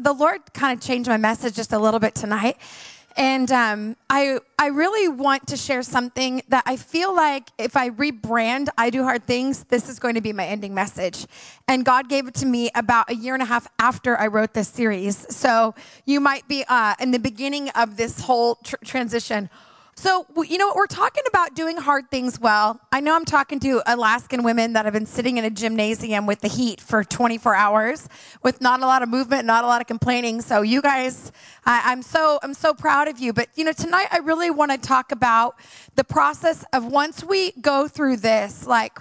the Lord kind of changed my message just a little bit tonight. And um, I, I really want to share something that I feel like if I rebrand I Do Hard Things, this is going to be my ending message. And God gave it to me about a year and a half after I wrote this series. So you might be uh, in the beginning of this whole tr- transition. So, you know what? We're talking about doing hard things well. I know I'm talking to Alaskan women that have been sitting in a gymnasium with the heat for 24 hours with not a lot of movement, not a lot of complaining. So, you guys, I, am so, I'm so proud of you. But, you know, tonight I really want to talk about the process of once we go through this, like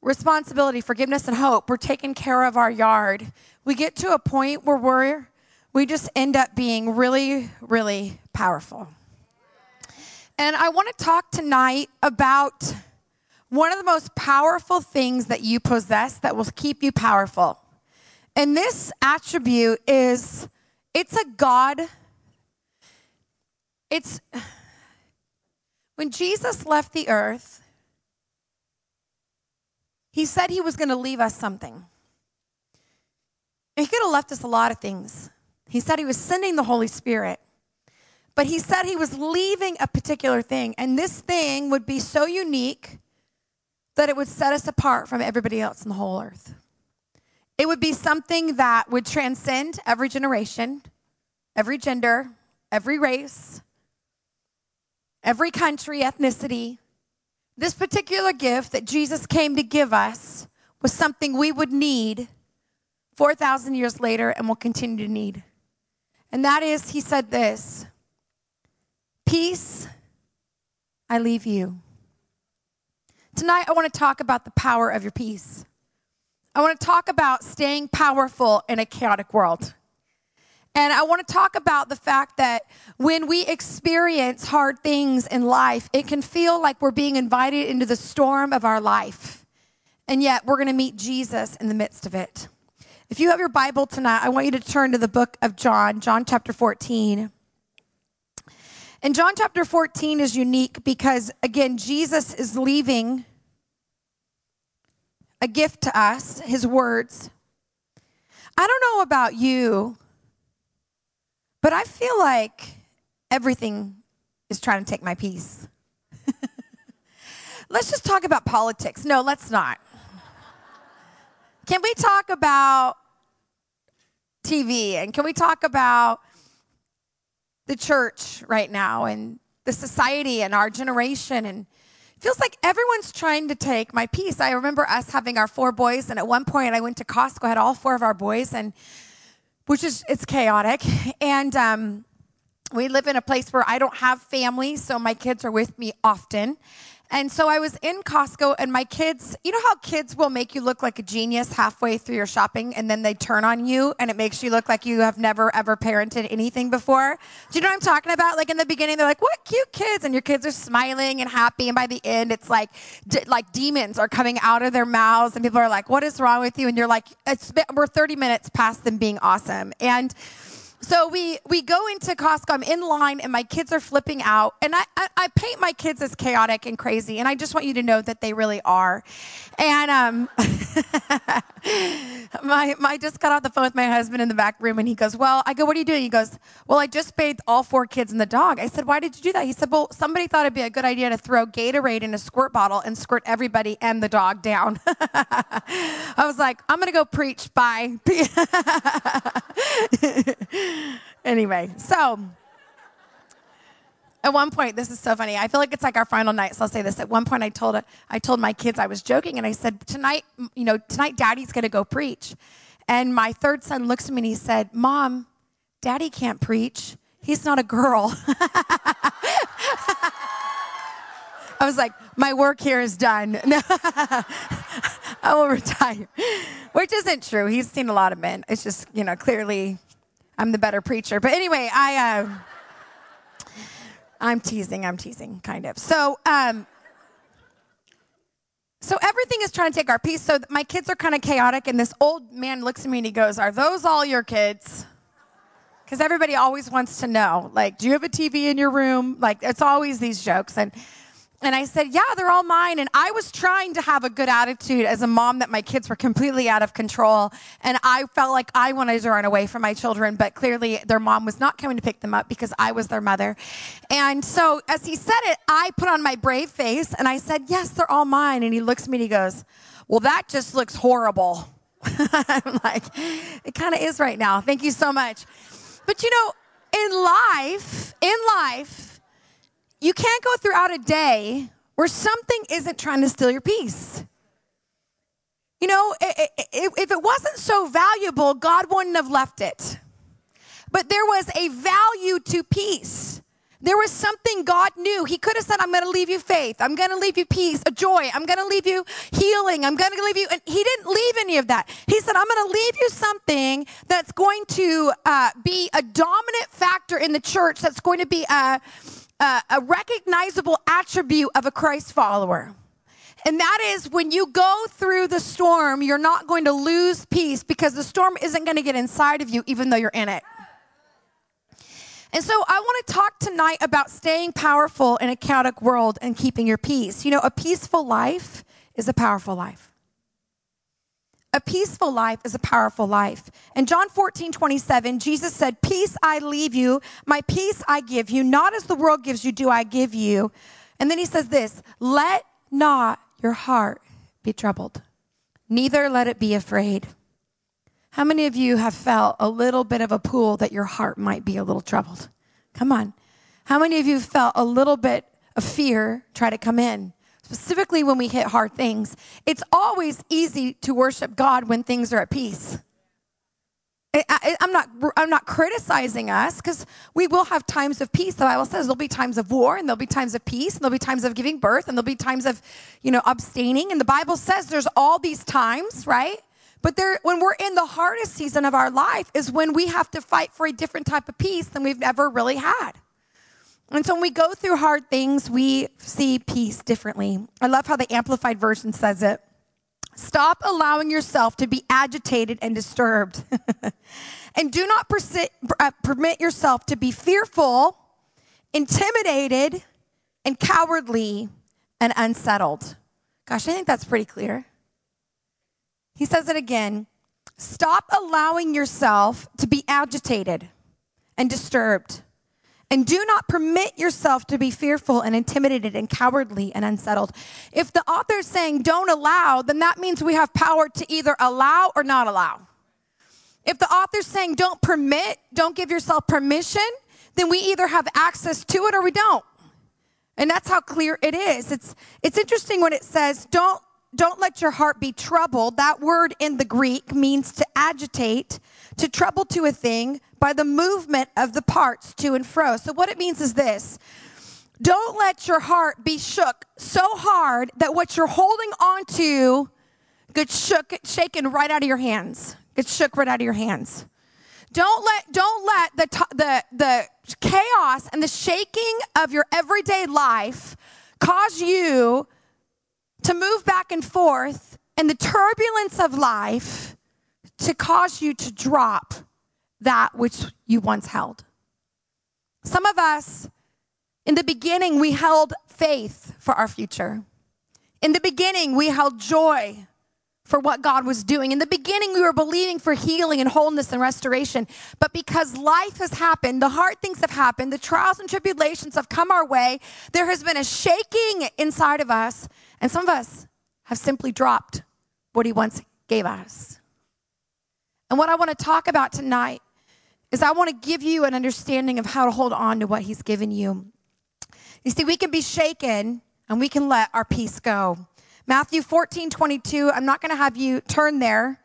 responsibility, forgiveness, and hope, we're taking care of our yard. We get to a point where we're, we just end up being really, really powerful. And I want to talk tonight about one of the most powerful things that you possess that will keep you powerful. And this attribute is it's a God. It's when Jesus left the earth, he said he was going to leave us something. He could have left us a lot of things. He said he was sending the Holy Spirit. But he said he was leaving a particular thing, and this thing would be so unique that it would set us apart from everybody else in the whole earth. It would be something that would transcend every generation, every gender, every race, every country, ethnicity. This particular gift that Jesus came to give us was something we would need 4,000 years later and will continue to need. And that is, he said this Peace, I leave you. Tonight, I want to talk about the power of your peace. I want to talk about staying powerful in a chaotic world. And I want to talk about the fact that when we experience hard things in life, it can feel like we're being invited into the storm of our life. And yet, we're going to meet Jesus in the midst of it. If you have your Bible tonight, I want you to turn to the book of John, John chapter 14. And John chapter 14 is unique because, again, Jesus is leaving a gift to us, his words. I don't know about you, but I feel like everything is trying to take my peace. let's just talk about politics. No, let's not. Can we talk about TV and can we talk about the church right now and the society and our generation and it feels like everyone's trying to take my peace. I remember us having our four boys and at one point I went to Costco, I had all four of our boys and which is it's chaotic and um, we live in a place where I don't have family, so my kids are with me often. And so I was in Costco, and my kids, you know how kids will make you look like a genius halfway through your shopping, and then they turn on you, and it makes you look like you have never ever parented anything before? Do you know what I'm talking about? Like in the beginning, they're like, "What cute kids," and your kids are smiling and happy, and by the end, it's like, d- like demons are coming out of their mouths, and people are like, "What is wrong with you?" And you're like, "It's been, we're 30 minutes past them being awesome," and so we we go into Costco. I'm in line, and my kids are flipping out. And I, I, I paint my kids as chaotic and crazy, and I just want you to know that they really are. And um, my my just got off the phone with my husband in the back room, and he goes, "Well," I go, "What are you doing?" He goes, "Well, I just bathed all four kids and the dog." I said, "Why did you do that?" He said, "Well, somebody thought it'd be a good idea to throw Gatorade in a squirt bottle and squirt everybody and the dog down." I was like, "I'm gonna go preach." Bye. anyway, so at one point, this is so funny. I feel like it's like our final night, so I'll say this. At one point, I told I told my kids I was joking, and I said, "Tonight, you know, tonight, Daddy's going to go preach." And my third son looks at me and he said, "Mom, Daddy can't preach. He's not a girl." I was like, "My work here is done. I will retire," which isn't true. He's seen a lot of men. It's just, you know, clearly I'm the better preacher. But anyway, I, uh, I'm teasing, I'm teasing, kind of. So, um, so everything is trying to take our peace. So my kids are kind of chaotic, and this old man looks at me and he goes, Are those all your kids? Because everybody always wants to know, like, do you have a TV in your room? Like, it's always these jokes. And and I said, Yeah, they're all mine. And I was trying to have a good attitude as a mom that my kids were completely out of control. And I felt like I wanted to run away from my children, but clearly their mom was not coming to pick them up because I was their mother. And so as he said it, I put on my brave face and I said, Yes, they're all mine. And he looks at me and he goes, Well, that just looks horrible. I'm like, It kind of is right now. Thank you so much. But you know, in life, in life, you can't go throughout a day where something isn't trying to steal your peace. You know, if it wasn't so valuable, God wouldn't have left it. But there was a value to peace. There was something God knew. He could have said, I'm going to leave you faith. I'm going to leave you peace, a joy. I'm going to leave you healing. I'm going to leave you. And He didn't leave any of that. He said, I'm going to leave you something that's going to uh, be a dominant factor in the church, that's going to be a a, a recognizable attribute of a Christ follower. And that is when you go through the storm, you're not going to lose peace because the storm isn't going to get inside of you, even though you're in it. And so I want to talk tonight about staying powerful in a chaotic world and keeping your peace. You know, a peaceful life is a powerful life. A peaceful life is a powerful life. In John 14, 27, Jesus said, Peace I leave you, my peace I give you, not as the world gives you, do I give you. And then he says this Let not your heart be troubled, neither let it be afraid. How many of you have felt a little bit of a pool that your heart might be a little troubled? Come on. How many of you felt a little bit of fear try to come in? Specifically when we hit hard things, it's always easy to worship God when things are at peace. I, am not, I'm not criticizing us because we will have times of peace. The Bible says there'll be times of war and there'll be times of peace and there'll be times of giving birth and there'll be times of, you know, abstaining. And the Bible says there's all these times, right? But there, when we're in the hardest season of our life is when we have to fight for a different type of peace than we've ever really had. And so when we go through hard things, we see peace differently. I love how the Amplified Version says it. Stop allowing yourself to be agitated and disturbed. and do not persi- uh, permit yourself to be fearful, intimidated, and cowardly and unsettled. Gosh, I think that's pretty clear. He says it again. Stop allowing yourself to be agitated and disturbed and do not permit yourself to be fearful and intimidated and cowardly and unsettled. If the author is saying don't allow, then that means we have power to either allow or not allow. If the author is saying don't permit, don't give yourself permission, then we either have access to it or we don't. And that's how clear it is. It's it's interesting when it says don't don't let your heart be troubled. That word in the Greek means to agitate, to trouble to a thing, by the movement of the parts to and fro. So, what it means is this don't let your heart be shook so hard that what you're holding on to gets shook, shaken right out of your hands. Gets shook right out of your hands. Don't let don't let the the the chaos and the shaking of your everyday life cause you to move back and forth and the turbulence of life to cause you to drop that which you once held. Some of us, in the beginning, we held faith for our future. In the beginning, we held joy for what God was doing. In the beginning, we were believing for healing and wholeness and restoration. But because life has happened, the hard things have happened, the trials and tribulations have come our way, there has been a shaking inside of us, and some of us have simply dropped what He once gave us. And what I want to talk about tonight is I want to give you an understanding of how to hold on to what He's given you. You see, we can be shaken and we can let our peace go. Matthew 14, 22, I'm not going to have you turn there,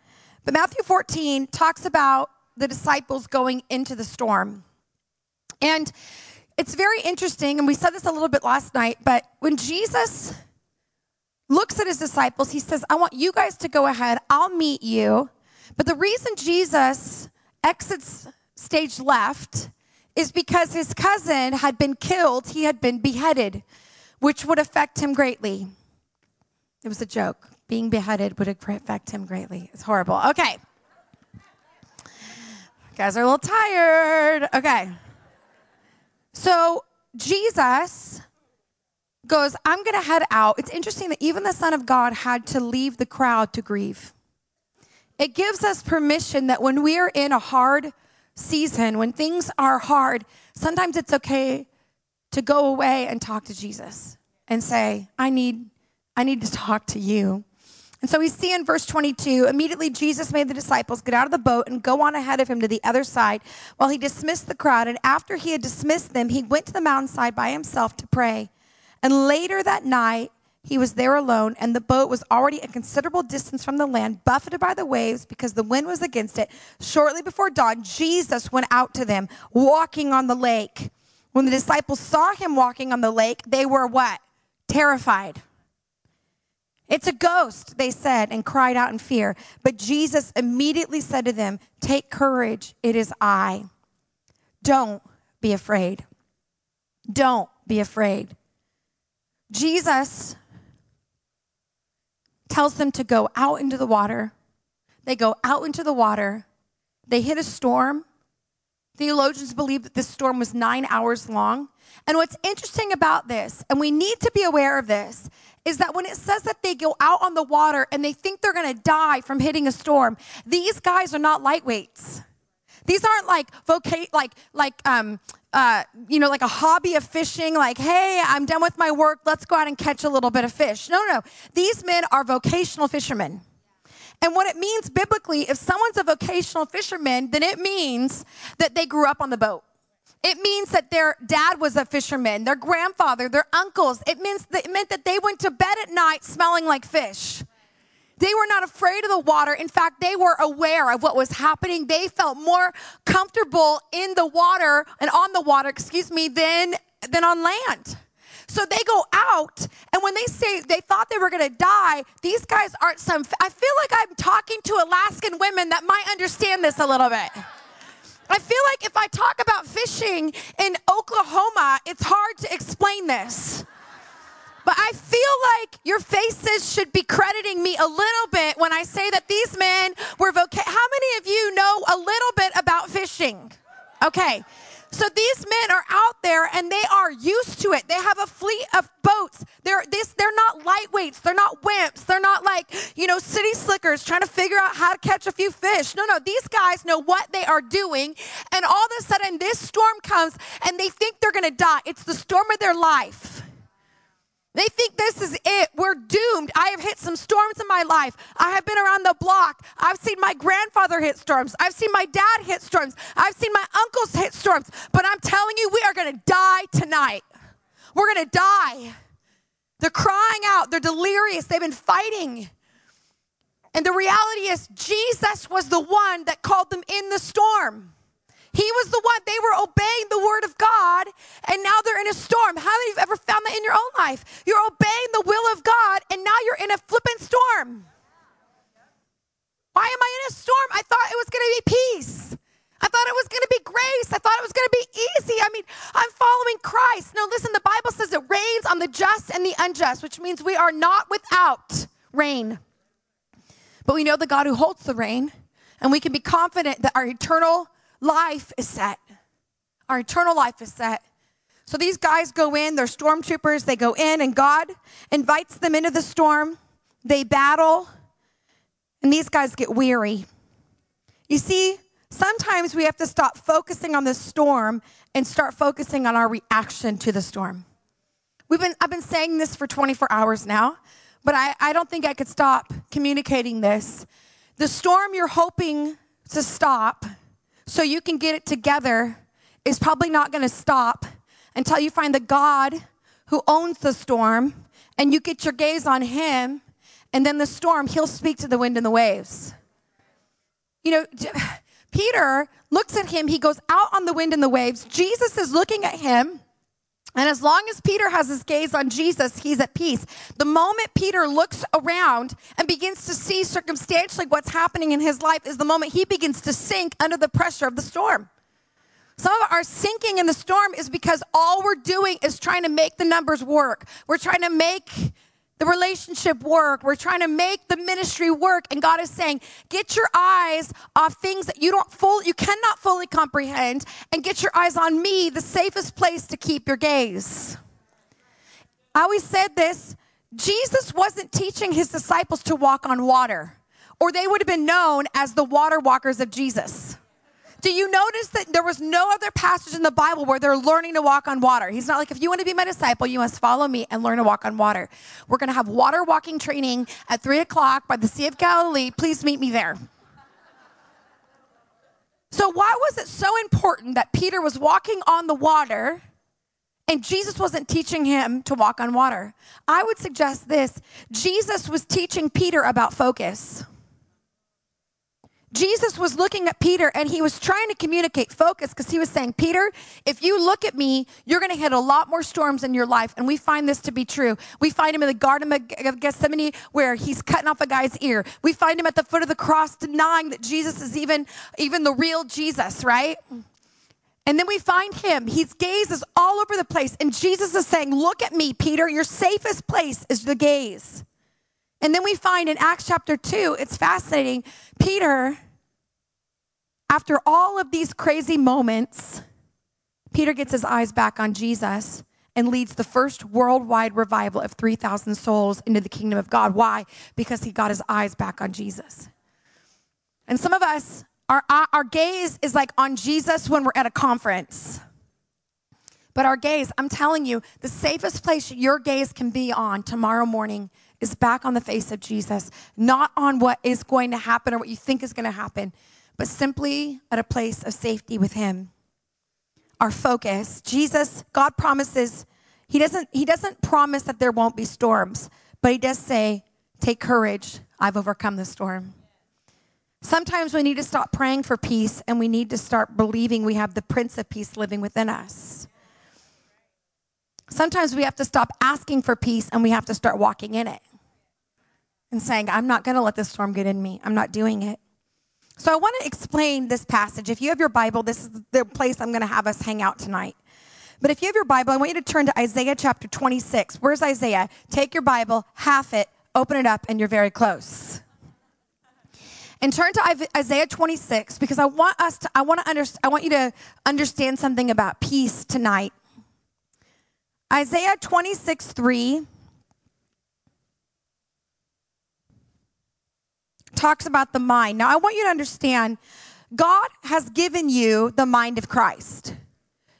but Matthew 14 talks about the disciples going into the storm. And it's very interesting, and we said this a little bit last night, but when Jesus looks at his disciples, he says, I want you guys to go ahead, I'll meet you. But the reason Jesus exits stage left is because his cousin had been killed, he had been beheaded, which would affect him greatly. It was a joke. Being beheaded would affect him greatly. It's horrible. Okay. Guys are a little tired. Okay. So Jesus goes, I'm going to head out. It's interesting that even the Son of God had to leave the crowd to grieve. It gives us permission that when we are in a hard season, when things are hard, sometimes it's okay to go away and talk to Jesus and say, I need, I need to talk to you. And so we see in verse 22 immediately Jesus made the disciples get out of the boat and go on ahead of him to the other side while he dismissed the crowd. And after he had dismissed them, he went to the mountainside by himself to pray. And later that night, he was there alone, and the boat was already a considerable distance from the land, buffeted by the waves because the wind was against it. Shortly before dawn, Jesus went out to them, walking on the lake. When the disciples saw him walking on the lake, they were what? Terrified. It's a ghost, they said, and cried out in fear. But Jesus immediately said to them, Take courage, it is I. Don't be afraid. Don't be afraid. Jesus tells them to go out into the water. They go out into the water. They hit a storm. Theologians believe that this storm was nine hours long. And what's interesting about this, and we need to be aware of this, is that when it says that they go out on the water and they think they're to die from hitting a storm, these guys are not lightweights. These aren't like voca- like like um uh, you know, like a hobby of fishing, like, hey, I'm done with my work, let's go out and catch a little bit of fish. No, no, these men are vocational fishermen. And what it means biblically, if someone's a vocational fisherman, then it means that they grew up on the boat. It means that their dad was a fisherman, their grandfather, their uncles. It means that it meant that they went to bed at night smelling like fish. They were not afraid of the water. In fact, they were aware of what was happening. They felt more comfortable in the water and on the water, excuse me, than, than on land. So they go out, and when they say they thought they were gonna die, these guys aren't some. I feel like I'm talking to Alaskan women that might understand this a little bit. I feel like if I talk about fishing in Oklahoma, it's hard to explain this. But I feel like your faces should be crediting me a little bit when I say that these men were voca- How many of you know a little bit about fishing? Okay. So these men are out there and they are used to it. They have a fleet of boats. They're this they're not lightweights. They're not wimps. They're not like, you know, city slickers trying to figure out how to catch a few fish. No, no, these guys know what they are doing. And all of a sudden this storm comes and they think they're going to die. It's the storm of their life. They think this is it. We're doomed. I have hit some storms in my life. I have been around the block. I've seen my grandfather hit storms. I've seen my dad hit storms. I've seen my uncles hit storms. But I'm telling you, we are going to die tonight. We're going to die. They're crying out. They're delirious. They've been fighting. And the reality is, Jesus was the one that called them in the storm. He was the one, they were obeying the word of God, and now they're in a storm. How many of you have ever found that in your own life? You're obeying the will of God, and now you're in a flippant storm. Why am I in a storm? I thought it was going to be peace. I thought it was going to be grace. I thought it was going to be easy. I mean, I'm following Christ. No, listen, the Bible says it rains on the just and the unjust, which means we are not without rain. But we know the God who holds the rain, and we can be confident that our eternal life is set. Our eternal life is set. So these guys go in, they're stormtroopers, they go in, and God invites them into the storm. They battle, and these guys get weary. You see, sometimes we have to stop focusing on the storm and start focusing on our reaction to the storm. We've been, I've been saying this for 24 hours now, but I, I don't think I could stop communicating this. The storm you're hoping to stop so you can get it together is probably not going to stop until you find the God who owns the storm and you get your gaze on him and then the storm he'll speak to the wind and the waves. You know peter looks at him he goes out on the wind and the waves. Jesus is looking at him and as long as Peter has his gaze on Jesus, he's at peace. The moment Peter looks around and begins to see circumstantially what's happening in his life is the moment he begins to sink under the pressure of the storm. Some of our sinking in the storm is because all we're doing is trying to make the numbers work. We're trying to make the relationship work. We're trying to make the ministry work. And God is saying, get your eyes off things that you don't full, you cannot fully comprehend, and get your eyes on me, the safest place to keep your gaze. I always said this Jesus wasn't teaching his disciples to walk on water, or they would have been known as the water walkers of Jesus. Do you notice that there was no other passage in the Bible where they're learning to walk on water? He's not like, if you want to be my disciple, you must follow me and learn to walk on water. We're going to have water walking training at three o'clock by the Sea of Galilee. Please meet me there. So, why was it so important that Peter was walking on the water and Jesus wasn't teaching him to walk on water? I would suggest this Jesus was teaching Peter about focus. Jesus was looking at Peter and he was trying to communicate focus because he was saying, Peter, if you look at me, you're going to hit a lot more storms in your life. And we find this to be true. We find him in the Garden of Gethsemane where he's cutting off a guy's ear. We find him at the foot of the cross denying that Jesus is even, even the real Jesus, right? And then we find him. His gaze is all over the place. And Jesus is saying, Look at me, Peter. Your safest place is the gaze. And then we find in Acts chapter 2, it's fascinating. Peter, after all of these crazy moments, Peter gets his eyes back on Jesus and leads the first worldwide revival of 3,000 souls into the kingdom of God. Why? Because he got his eyes back on Jesus. And some of us, our, our gaze is like on Jesus when we're at a conference. But our gaze, I'm telling you, the safest place your gaze can be on tomorrow morning is back on the face of Jesus, not on what is going to happen or what you think is going to happen, but simply at a place of safety with Him. Our focus, Jesus, God promises, He doesn't, He doesn't promise that there won't be storms, but He does say, Take courage, I've overcome the storm. Sometimes we need to stop praying for peace and we need to start believing we have the Prince of Peace living within us. Sometimes we have to stop asking for peace and we have to start walking in it and saying, I'm not going to let this storm get in me. I'm not doing it. So I want to explain this passage. If you have your Bible, this is the place I'm going to have us hang out tonight. But if you have your Bible, I want you to turn to Isaiah chapter 26. Where's Isaiah? Take your Bible, half it, open it up, and you're very close. And turn to Isaiah 26 because I want us to I want to under, I want you to understand something about peace tonight. Isaiah 26, 3 talks about the mind. Now, I want you to understand God has given you the mind of Christ.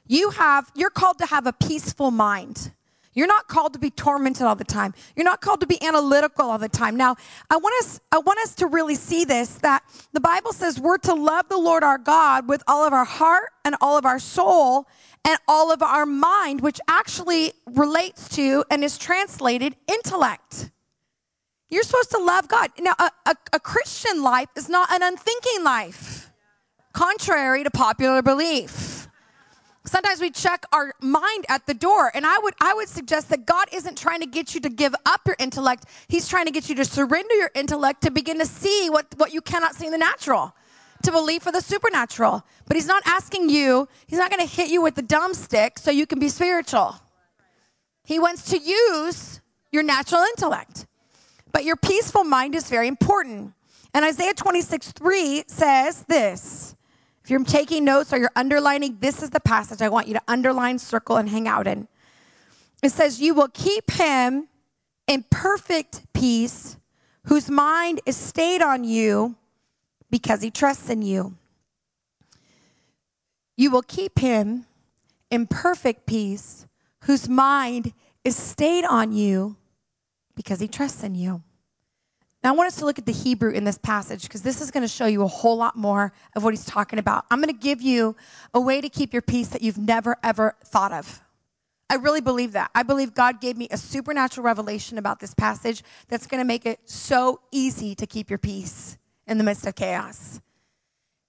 You have, you're called to have a peaceful mind. You're not called to be tormented all the time. You're not called to be analytical all the time. Now, I want us I want us to really see this that the Bible says we're to love the Lord our God with all of our heart and all of our soul and all of our mind, which actually relates to and is translated intellect. You're supposed to love God. Now, a, a, a Christian life is not an unthinking life, contrary to popular belief. Sometimes we check our mind at the door, and I would I would suggest that God isn't trying to get you to give up your intellect. He's trying to get you to surrender your intellect to begin to see what, what you cannot see in the natural, to believe for the supernatural. But He's not asking you, He's not going to hit you with the dumb stick so you can be spiritual. He wants to use your natural intellect. But your peaceful mind is very important. And Isaiah 26, 3 says this. If you're taking notes or you're underlining, this is the passage I want you to underline, circle, and hang out in. It says, You will keep him in perfect peace, whose mind is stayed on you because he trusts in you. You will keep him in perfect peace, whose mind is stayed on you because he trusts in you. Now, I want us to look at the Hebrew in this passage because this is going to show you a whole lot more of what he's talking about. I'm going to give you a way to keep your peace that you've never, ever thought of. I really believe that. I believe God gave me a supernatural revelation about this passage that's going to make it so easy to keep your peace in the midst of chaos.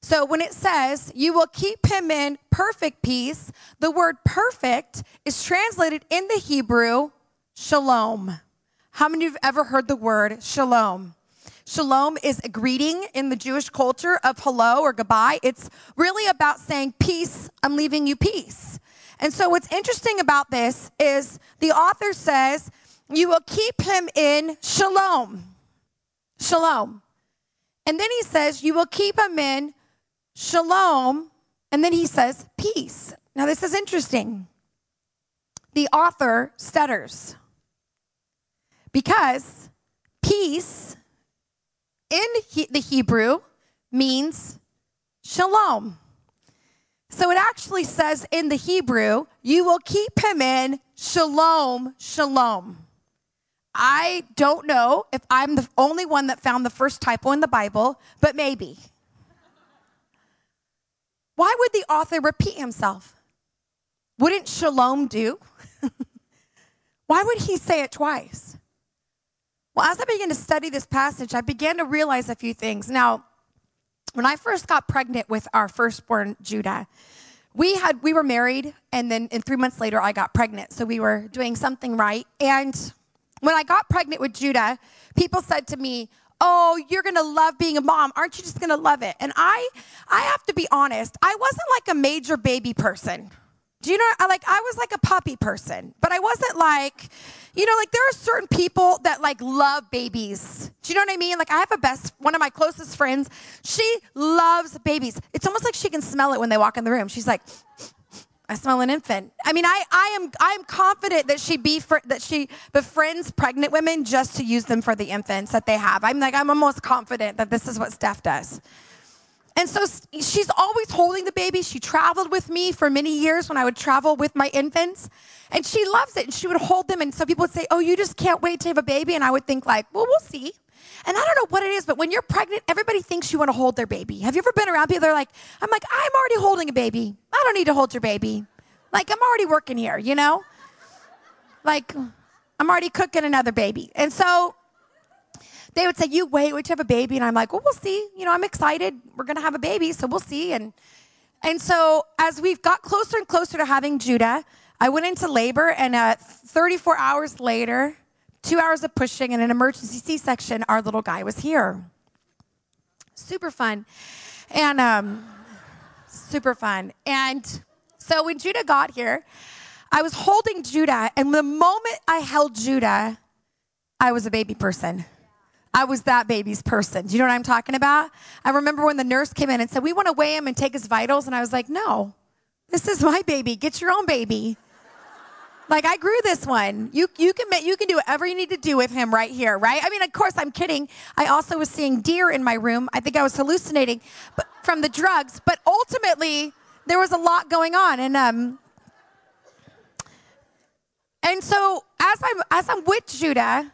So when it says, you will keep him in perfect peace, the word perfect is translated in the Hebrew shalom. How many of you have ever heard the word shalom? Shalom is a greeting in the Jewish culture of hello or goodbye. It's really about saying, Peace, I'm leaving you peace. And so, what's interesting about this is the author says, You will keep him in shalom. Shalom. And then he says, You will keep him in shalom. And then he says, Peace. Now, this is interesting. The author stutters. Because peace in he- the Hebrew means shalom. So it actually says in the Hebrew, you will keep him in shalom, shalom. I don't know if I'm the only one that found the first typo in the Bible, but maybe. Why would the author repeat himself? Wouldn't shalom do? Why would he say it twice? Well, as I began to study this passage, I began to realize a few things. Now, when I first got pregnant with our firstborn Judah, we had we were married and then and 3 months later I got pregnant. So we were doing something right. And when I got pregnant with Judah, people said to me, "Oh, you're to love being a mom. Aren't you just to love it?" And I I have to be honest, I wasn't like a major baby person. Do you know, I like, I was like a puppy person, but I wasn't like, you know, like there are certain people that like love babies. Do you know what I mean? Like I have a best, one of my closest friends, she loves babies. It's almost like she can smell it when they walk in the room. She's like, I smell an infant. I mean, I, I am I am confident that she be that she befriends pregnant women just to use them for the infants that they have. I'm like I'm almost confident that this is what Steph does. And so she's always holding the baby. She traveled with me for many years when I would travel with my infants. And she loves it. And she would hold them. And some people would say, Oh, you just can't wait to have a baby. And I would think, like, well, we'll see. And I don't know what it is, but when you're pregnant, everybody thinks you want to hold their baby. Have you ever been around people? They're like, I'm like, I'm already holding a baby. I don't need to hold your baby. Like, I'm already working here, you know? Like, I'm already cooking another baby. And so they would say, You wait, to have a baby. And I'm like, Well, we'll see. You know, I'm excited. We're going to have a baby, so we'll see. And, and so as we've got closer and closer to having Judah, I went into labor, and uh, 34 hours later, two hours of pushing and an emergency C section, our little guy was here. Super fun. And um, super fun. And so when Judah got here, I was holding Judah, and the moment I held Judah, I was a baby person. I was that baby's person. Do you know what I'm talking about? I remember when the nurse came in and said, We want to weigh him and take his vitals. And I was like, No, this is my baby. Get your own baby. Like I grew this one. You you can you can do whatever you need to do with him right here, right? I mean, of course, I'm kidding. I also was seeing deer in my room. I think I was hallucinating, but from the drugs. But ultimately, there was a lot going on, and um, and so as I'm as I'm with Judah,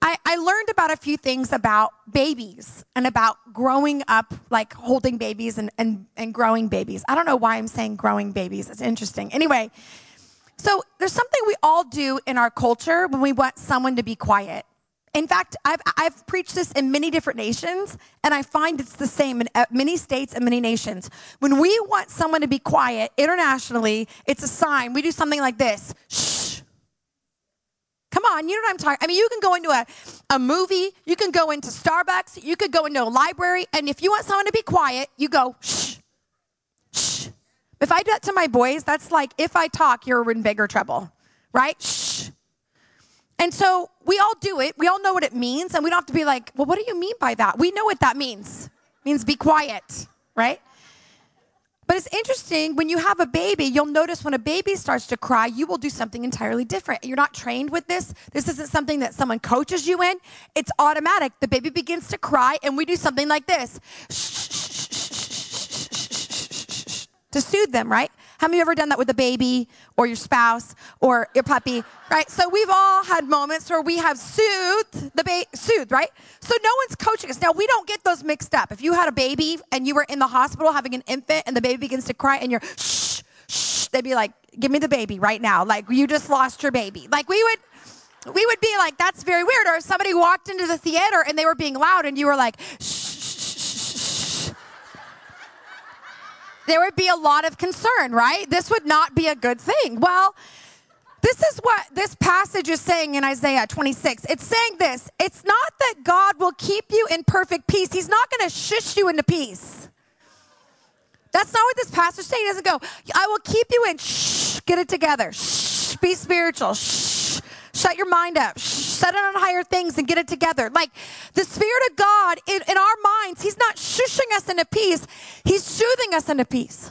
I, I learned about a few things about babies and about growing up, like holding babies and, and, and growing babies. I don't know why I'm saying growing babies. It's interesting. Anyway, so there's something we all do in our culture when we want someone to be quiet. In fact, I've, I've preached this in many different nations, and I find it's the same in uh, many states and many nations. When we want someone to be quiet internationally, it's a sign. We do something like this shh Come on, you know what I'm talking. I mean, you can go into a, a movie, you can go into Starbucks, you could go into a library, and if you want someone to be quiet, you go shh, shh. If I do that to my boys, that's like if I talk, you're in bigger trouble, right? Shh. And so we all do it. We all know what it means, and we don't have to be like, well, what do you mean by that? We know what that means. It means be quiet, right? But it's interesting when you have a baby, you'll notice when a baby starts to cry, you will do something entirely different. You're not trained with this. This isn't something that someone coaches you in. It's automatic. The baby begins to cry, and we do something like this to soothe them, right? Of you ever done that with a baby or your spouse or your puppy, right? So we've all had moments where we have soothed the baby, soothed, right? So no one's coaching us. Now we don't get those mixed up. If you had a baby and you were in the hospital having an infant and the baby begins to cry and you're shh, shh, they'd be like, give me the baby right now. Like you just lost your baby. Like we would, we would be like, that's very weird. Or if somebody walked into the theater and they were being loud and you were like, there would be a lot of concern, right? This would not be a good thing. Well, this is what this passage is saying in Isaiah 26. It's saying this it's not that God will keep you in perfect peace, He's not going to shush you into peace. That's not what this passage is saying. He doesn't go, I will keep you in, shh, get it together, shh, be spiritual, shh, shut your mind up, set it on higher things and get it together. Like the Spirit of God in, in our minds, He's not shushing us into peace, He's soothing us into peace.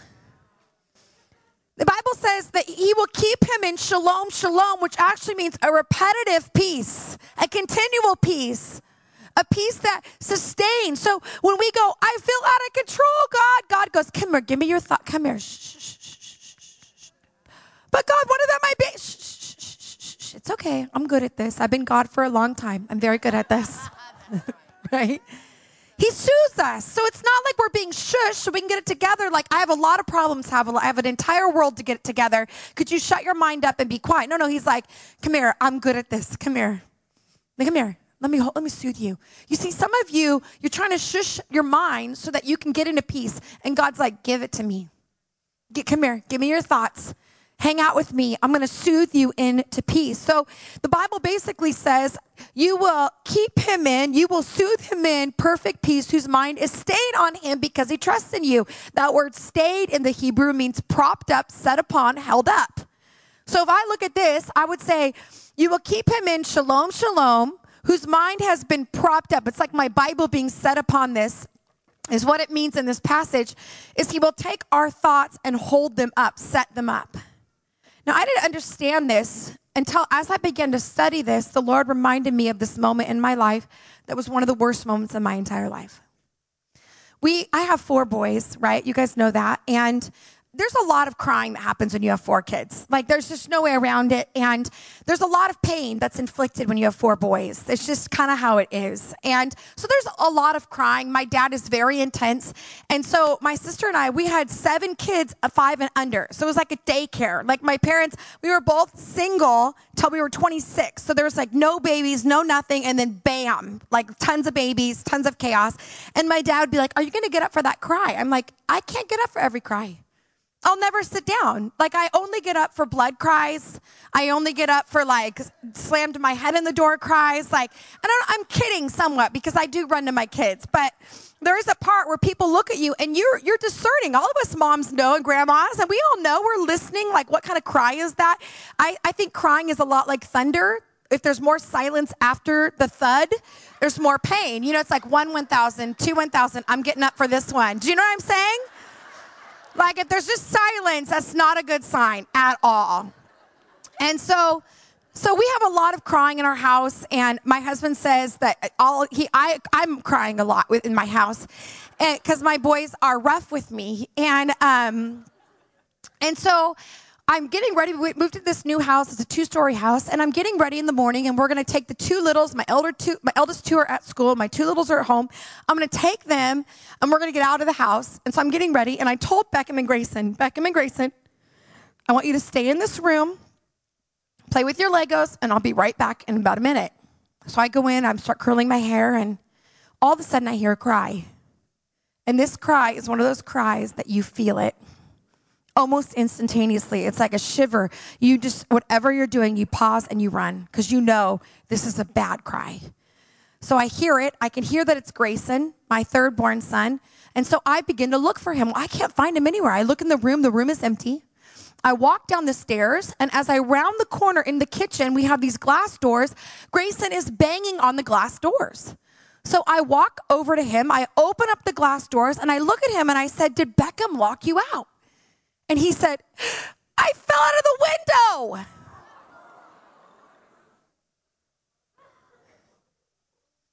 The Bible says that he will keep him in shalom, shalom, which actually means a repetitive peace, a continual peace, a peace that sustains. So when we go, I feel out of control, God, God goes, come here, give me your thought. Come here. Shh, shh, shh, But God, what if that might be? Shh. It's okay. I'm good at this. I've been God for a long time. I'm very good at this. right? He soothes us. So it's not like we're being shushed so we can get it together. Like, I have a lot of problems, have I have an entire world to get it together. Could you shut your mind up and be quiet? No, no, he's like, come here, I'm good at this. Come here. Come here. Let me let me soothe you. You see, some of you, you're trying to shush your mind so that you can get into peace. And God's like, give it to me. Get, come here, give me your thoughts. Hang out with me. I'm going to soothe you into peace. So the Bible basically says, You will keep him in, you will soothe him in perfect peace, whose mind is stayed on him because he trusts in you. That word stayed in the Hebrew means propped up, set upon, held up. So if I look at this, I would say, You will keep him in shalom, shalom, whose mind has been propped up. It's like my Bible being set upon this is what it means in this passage is he will take our thoughts and hold them up, set them up. Now, I didn't understand this until as I began to study this, the Lord reminded me of this moment in my life that was one of the worst moments in my entire life. We, I have four boys, right? You guys know that. And there's a lot of crying that happens when you have four kids. Like there's just no way around it. And there's a lot of pain that's inflicted when you have four boys. It's just kind of how it is. And so there's a lot of crying. My dad is very intense. And so my sister and I, we had seven kids, uh, five and under. So it was like a daycare. Like my parents, we were both single till we were 26. So there was like no babies, no nothing. And then bam, like tons of babies, tons of chaos. And my dad would be like, Are you going to get up for that cry? I'm like, I can't get up for every cry. I'll never sit down. Like I only get up for blood cries. I only get up for like slammed my head in the door cries. Like, and I'm kidding somewhat because I do run to my kids, but there is a part where people look at you and you're you're discerning. All of us moms know and grandmas, and we all know we're listening. Like, what kind of cry is that? I, I think crying is a lot like thunder. If there's more silence after the thud, there's more pain. You know, it's like one 1,000, two 1,000. I'm getting up for this one. Do you know what I'm saying? Like if there's just silence, that's not a good sign at all. And so, so we have a lot of crying in our house, and my husband says that all he I I'm crying a lot in my house, and because my boys are rough with me, and um, and so I'm getting ready. We moved to this new house. It's a two-story house, and I'm getting ready in the morning. And we're going to take the two littles. My elder two, my eldest two are at school. My two littles are at home. I'm going to take them, and we're going to get out of the house. And so I'm getting ready. And I told Beckham and Grayson, Beckham and Grayson, I want you to stay in this room, play with your Legos, and I'll be right back in about a minute. So I go in. I start curling my hair, and all of a sudden I hear a cry. And this cry is one of those cries that you feel it almost instantaneously. It's like a shiver. You just, whatever you're doing, you pause and you run because you know this is a bad cry. So I hear it. I can hear that it's Grayson, my third born son. And so I begin to look for him. I can't find him anywhere. I look in the room, the room is empty. I walk down the stairs, and as I round the corner in the kitchen, we have these glass doors. Grayson is banging on the glass doors. So I walk over to him, I open up the glass doors, and I look at him and I said, Did Beckham lock you out? And he said, I fell out of the window.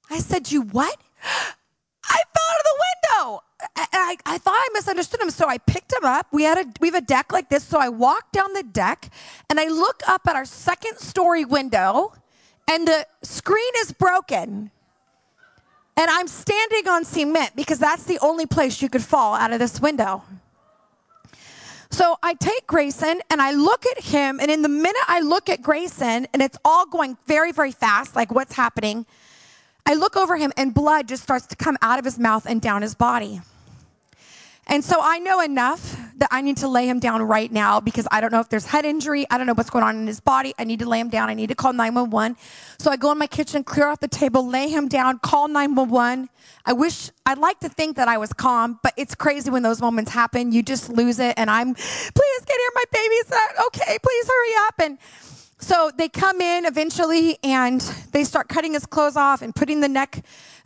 I said, You what? I fell out of the window. And I, I thought I misunderstood him. So I picked him up. We had a we have a deck like this. So I walk down the deck and I look up at our second story window, and the screen is broken. And I'm standing on cement because that's the only place you could fall out of this window. So I take Grayson and I look at him, and in the minute I look at Grayson, and it's all going very, very fast, like what's happening, I look over him, and blood just starts to come out of his mouth and down his body. And so I know enough that I need to lay him down right now because I don't know if there's head injury. I don't know what's going on in his body. I need to lay him down. I need to call 911. So I go in my kitchen, clear off the table, lay him down, call 911. I wish, I'd like to think that I was calm, but it's crazy when those moments happen. You just lose it. And I'm, please get here. My baby's not okay. Please hurry up. And so they come in eventually and they start cutting his clothes off and putting the neck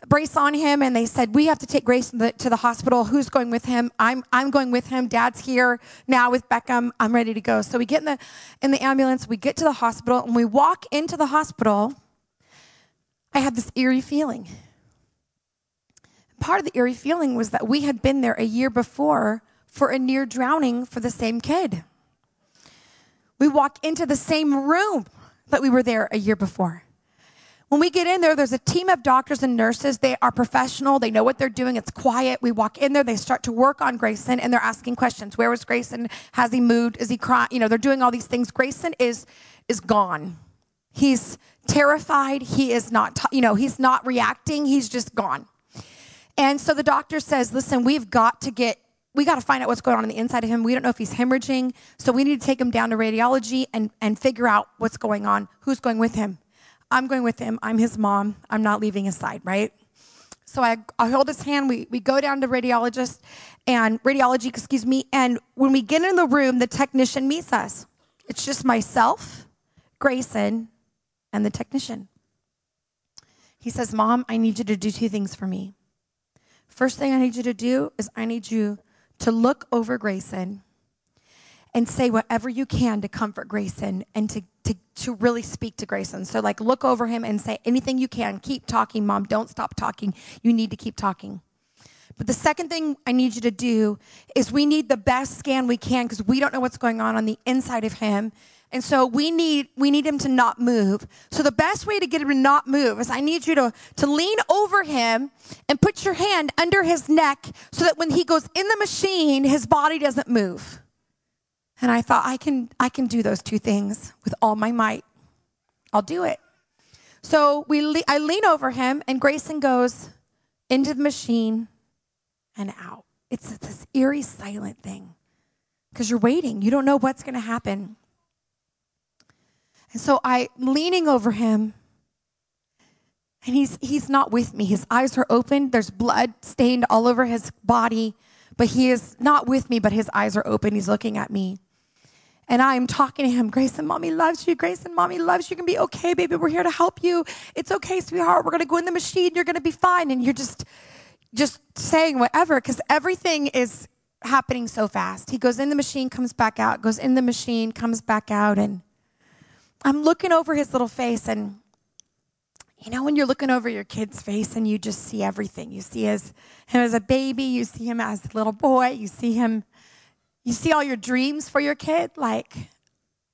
brace on him and they said, We have to take Grace to the, to the hospital. Who's going with him? I'm, I'm going with him. Dad's here now with Beckham. I'm ready to go. So we get in the, in the ambulance, we get to the hospital, and we walk into the hospital. I had this eerie feeling. Part of the eerie feeling was that we had been there a year before for a near drowning for the same kid. We walk into the same room that we were there a year before. When we get in there, there's a team of doctors and nurses. They are professional. They know what they're doing. It's quiet. We walk in there. They start to work on Grayson and they're asking questions. Where was Grayson? Has he moved? Is he crying? You know, they're doing all these things. Grayson is, is gone. He's terrified. He is not, you know, he's not reacting. He's just gone. And so the doctor says, listen, we've got to get we got to find out what's going on on the inside of him. We don't know if he's hemorrhaging. So we need to take him down to radiology and, and figure out what's going on. Who's going with him? I'm going with him. I'm his mom. I'm not leaving his side, right? So I, I hold his hand. We, we go down to radiologist and radiology, excuse me. And when we get in the room, the technician meets us. It's just myself, Grayson, and the technician. He says, Mom, I need you to do two things for me. First thing I need you to do is I need you to look over Grayson and say whatever you can to comfort Grayson and to, to, to really speak to Grayson. So, like, look over him and say anything you can. Keep talking, mom. Don't stop talking. You need to keep talking. But the second thing I need you to do is we need the best scan we can because we don't know what's going on on the inside of him. And so we need we need him to not move. So the best way to get him to not move is I need you to, to lean over him and put your hand under his neck so that when he goes in the machine, his body doesn't move. And I thought I can I can do those two things with all my might. I'll do it. So we le- I lean over him and Grayson goes into the machine and out. It's this eerie silent thing because you're waiting. You don't know what's going to happen. And so I'm leaning over him, and he's, he's not with me. His eyes are open, there's blood stained all over his body, but he is not with me, but his eyes are open. He's looking at me. And I'm talking to him, Grayson, mommy loves you. Grayson, mommy loves you. You can be okay, baby. We're here to help you. It's okay, sweetheart. We're going to go in the machine. You're going to be fine. And you're just, just saying whatever because everything is happening so fast. He goes in the machine, comes back out, goes in the machine, comes back out. And I'm looking over his little face, and you know, when you're looking over your kid's face and you just see everything. You see his, him as a baby, you see him as a little boy, you see him, you see all your dreams for your kid. Like,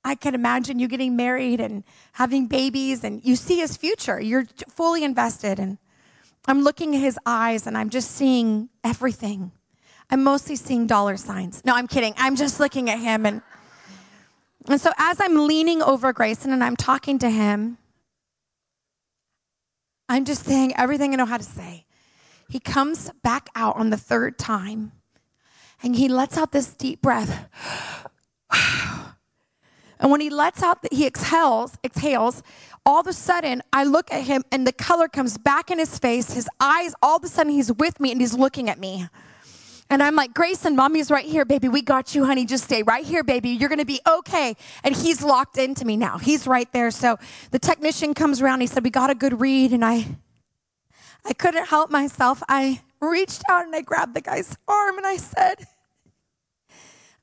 I can imagine you getting married and having babies, and you see his future. You're fully invested. And I'm looking at his eyes, and I'm just seeing everything. I'm mostly seeing dollar signs. No, I'm kidding. I'm just looking at him and and so as I'm leaning over Grayson and I'm talking to him, I'm just saying everything I know how to say. He comes back out on the third time and he lets out this deep breath. and when he lets out, he exhales, exhales, all of a sudden I look at him and the color comes back in his face. His eyes, all of a sudden he's with me and he's looking at me. And I'm like, Grayson, mommy's right here, baby. We got you, honey. Just stay right here, baby. You're going to be okay. And he's locked into me now. He's right there. So the technician comes around. He said, We got a good read. And I, I couldn't help myself. I reached out and I grabbed the guy's arm and I said,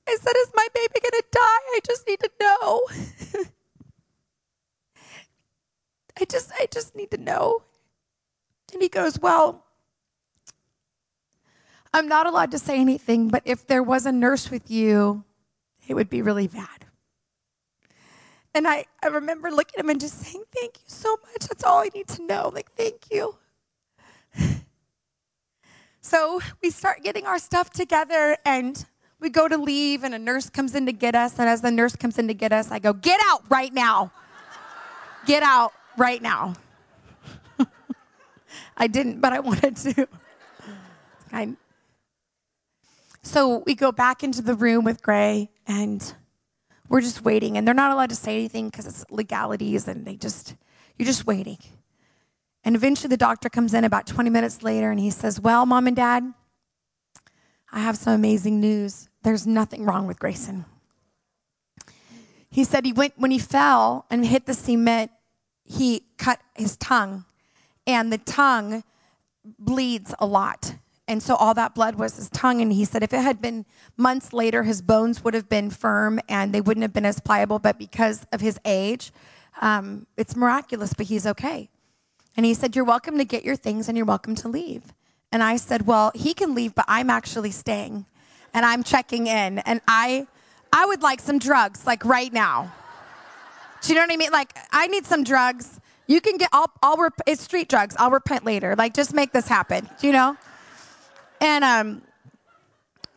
I said, Is my baby going to die? I just need to know. I just, I just need to know. And he goes, Well, I'm not allowed to say anything, but if there was a nurse with you, it would be really bad. And I, I remember looking at him and just saying, Thank you so much. That's all I need to know. Like, thank you. So we start getting our stuff together and we go to leave, and a nurse comes in to get us. And as the nurse comes in to get us, I go, Get out right now. Get out right now. I didn't, but I wanted to. I, so we go back into the room with Gray and we're just waiting. And they're not allowed to say anything because it's legalities and they just, you're just waiting. And eventually the doctor comes in about 20 minutes later and he says, Well, mom and dad, I have some amazing news. There's nothing wrong with Grayson. He said he went, when he fell and hit the cement, he cut his tongue. And the tongue bleeds a lot. And so all that blood was his tongue. And he said if it had been months later, his bones would have been firm and they wouldn't have been as pliable. But because of his age, um, it's miraculous, but he's okay. And he said, You're welcome to get your things and you're welcome to leave. And I said, Well, he can leave, but I'm actually staying and I'm checking in. And I, I would like some drugs, like right now. Do you know what I mean? Like, I need some drugs. You can get, I'll rep- it's street drugs. I'll repent later. Like, just make this happen, you know? And, um,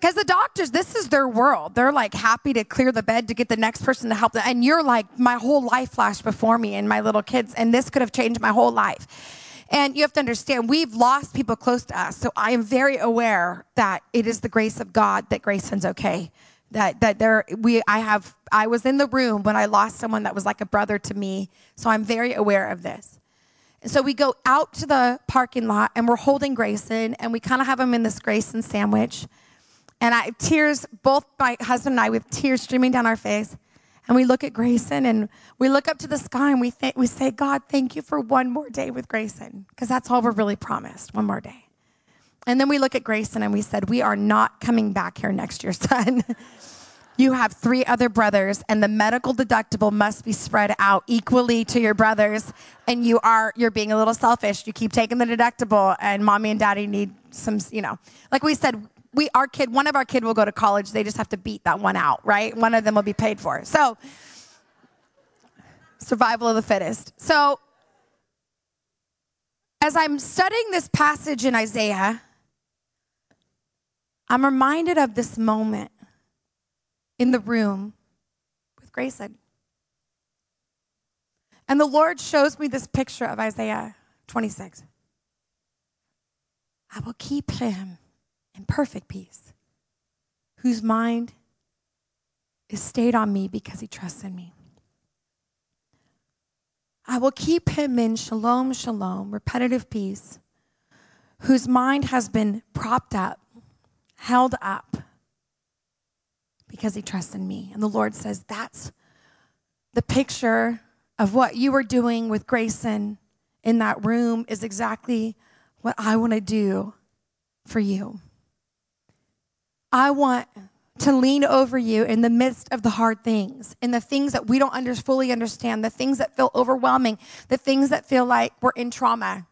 because the doctors, this is their world. They're like happy to clear the bed to get the next person to help them. And you're like, my whole life flashed before me and my little kids, and this could have changed my whole life. And you have to understand, we've lost people close to us. So I am very aware that it is the grace of God that Grayson's okay. That that there we I have I was in the room when I lost someone that was like a brother to me. So I'm very aware of this. And so we go out to the parking lot and we're holding Grayson and we kind of have him in this Grayson sandwich. And I tears, both my husband and I, with tears streaming down our face. And we look at Grayson and we look up to the sky and we, th- we say, God, thank you for one more day with Grayson, because that's all we're really promised one more day. And then we look at Grayson and we said, We are not coming back here next year, son. you have three other brothers, and the medical deductible must be spread out equally to your brothers. And you are, you're being a little selfish. You keep taking the deductible, and mommy and daddy need some, you know, like we said, we our kid one of our kid will go to college. They just have to beat that one out right? One of them will be paid for. So survival of the fittest. So as i'm studying this passage in isaiah i'm reminded of this moment in the room with grayson. And the lord shows me this picture of isaiah 26 i will keep him in perfect peace, whose mind is stayed on me because he trusts in me. I will keep him in shalom, shalom, repetitive peace, whose mind has been propped up, held up, because he trusts in me. And the Lord says, That's the picture of what you were doing with Grayson in that room, is exactly what I want to do for you. I want to lean over you in the midst of the hard things, in the things that we don't under, fully understand, the things that feel overwhelming, the things that feel like we're in trauma.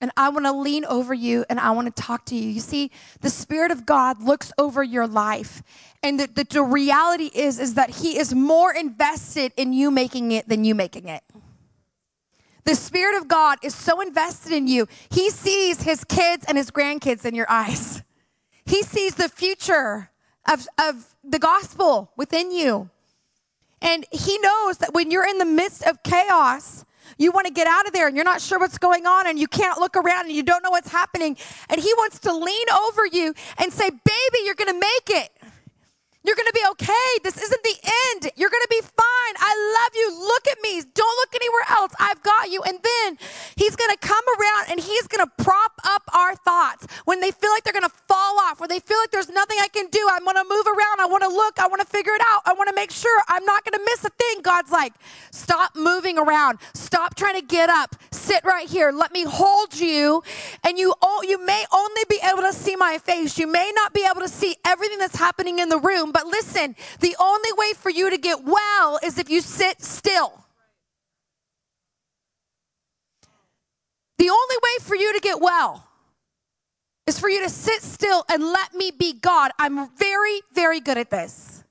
And I want to lean over you and I want to talk to you. You see, the Spirit of God looks over your life. And the, the, the reality is, is that He is more invested in you making it than you making it. The Spirit of God is so invested in you, He sees His kids and His grandkids in your eyes. He sees the future of, of the gospel within you. And he knows that when you're in the midst of chaos, you want to get out of there and you're not sure what's going on and you can't look around and you don't know what's happening. And he wants to lean over you and say, Baby, you're going to make it. You're going to be okay. This isn't the end. You're going to be fine. I love you. Look at me. Don't look anywhere else. I've got you. And then he's going to come around and he's going to prop up our thoughts when they feel like they're going to fall off, when they feel like there's nothing I can do. I want to move around. I want to look. I want to figure it out. I want to make sure I'm not going to miss a thing. God's like, stop moving around. Stop trying to get up. Sit right here. Let me hold you. And you, you may only be able to see my face. You may not be able to see everything that's happening in the room but listen, the only way for you to get well is if you sit still. The only way for you to get well is for you to sit still and let me be God. I'm very, very good at this.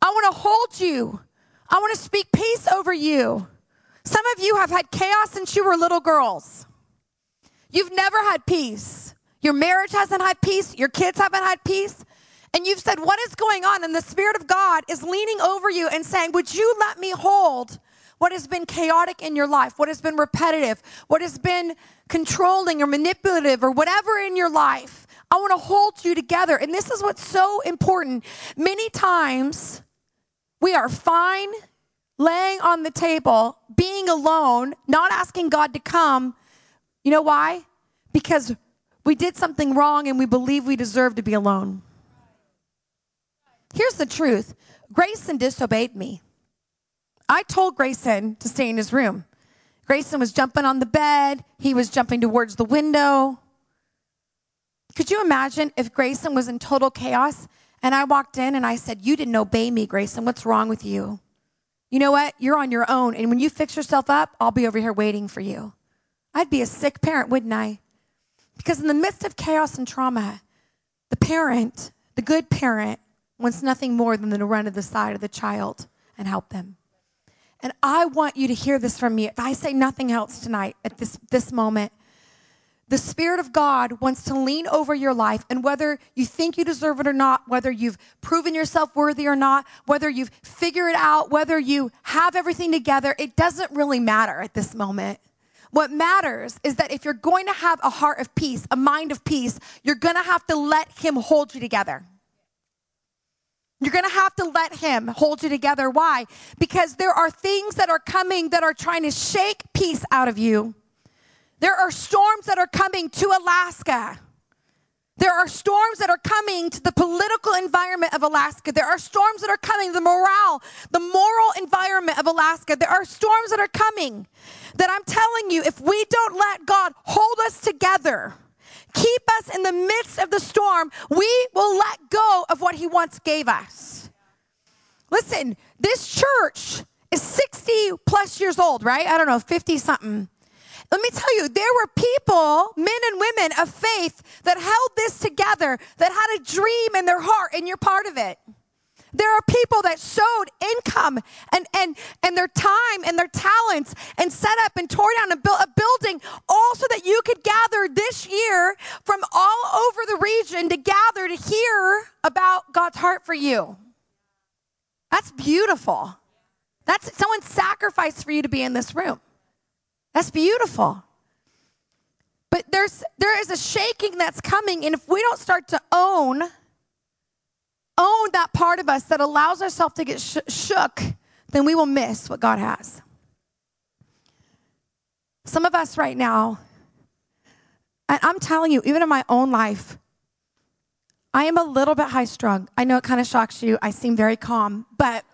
I want to hold you, I want to speak peace over you. Some of you have had chaos since you were little girls. You've never had peace. Your marriage hasn't had peace. Your kids haven't had peace and you've said, What is going on? And the Spirit of God is leaning over you and saying, Would you let me hold what has been chaotic in your life, what has been repetitive, what has been controlling or manipulative or whatever in your life? I want to hold you together. And this is what's so important. Many times we are fine laying on the table, being alone, not asking God to come. You know why? Because we did something wrong and we believe we deserve to be alone. Here's the truth Grayson disobeyed me. I told Grayson to stay in his room. Grayson was jumping on the bed, he was jumping towards the window. Could you imagine if Grayson was in total chaos and I walked in and I said, You didn't obey me, Grayson. What's wrong with you? You know what? You're on your own. And when you fix yourself up, I'll be over here waiting for you. I'd be a sick parent, wouldn't I? Because in the midst of chaos and trauma, the parent, the good parent, wants nothing more than to run to the side of the child and help them. And I want you to hear this from me. If I say nothing else tonight at this, this moment, the Spirit of God wants to lean over your life, and whether you think you deserve it or not, whether you've proven yourself worthy or not, whether you've figured it out, whether you have everything together, it doesn't really matter at this moment. What matters is that if you're going to have a heart of peace, a mind of peace, you're going to have to let Him hold you together. You're going to have to let Him hold you together. Why? Because there are things that are coming that are trying to shake peace out of you. There are storms that are coming to Alaska. There are storms that are coming to the political environment of Alaska. There are storms that are coming, to the morale, the moral environment of Alaska. There are storms that are coming that I'm telling you, if we don't let God hold us together, keep us in the midst of the storm, we will let go of what He once gave us. Listen, this church is 60 plus years old, right? I don't know, 50 something. Let me tell you, there were people, men and women of faith, that held this together, that had a dream in their heart, and you're part of it. There are people that sowed income and, and, and their time and their talents and set up and tore down and built a building all so that you could gather this year from all over the region to gather to hear about God's heart for you. That's beautiful. That's someone sacrificed for you to be in this room. That's beautiful. But there's there is a shaking that's coming and if we don't start to own own that part of us that allows ourselves to get sh- shook, then we will miss what God has. Some of us right now, and I'm telling you, even in my own life, I am a little bit high strung. I know it kind of shocks you. I seem very calm, but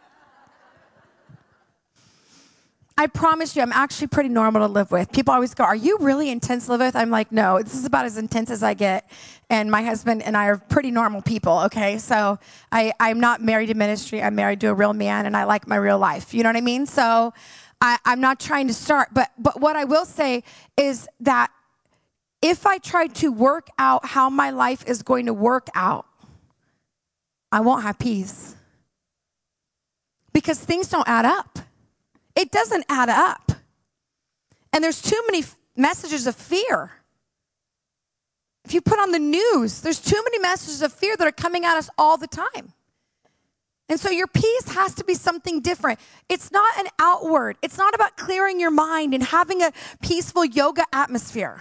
I promise you, I'm actually pretty normal to live with. People always go, Are you really intense to live with? I'm like, No, this is about as intense as I get. And my husband and I are pretty normal people, okay? So I, I'm not married to ministry. I'm married to a real man, and I like my real life. You know what I mean? So I, I'm not trying to start. But, but what I will say is that if I try to work out how my life is going to work out, I won't have peace because things don't add up. It doesn't add up. And there's too many messages of fear. If you put on the news, there's too many messages of fear that are coming at us all the time. And so your peace has to be something different. It's not an outward, it's not about clearing your mind and having a peaceful yoga atmosphere.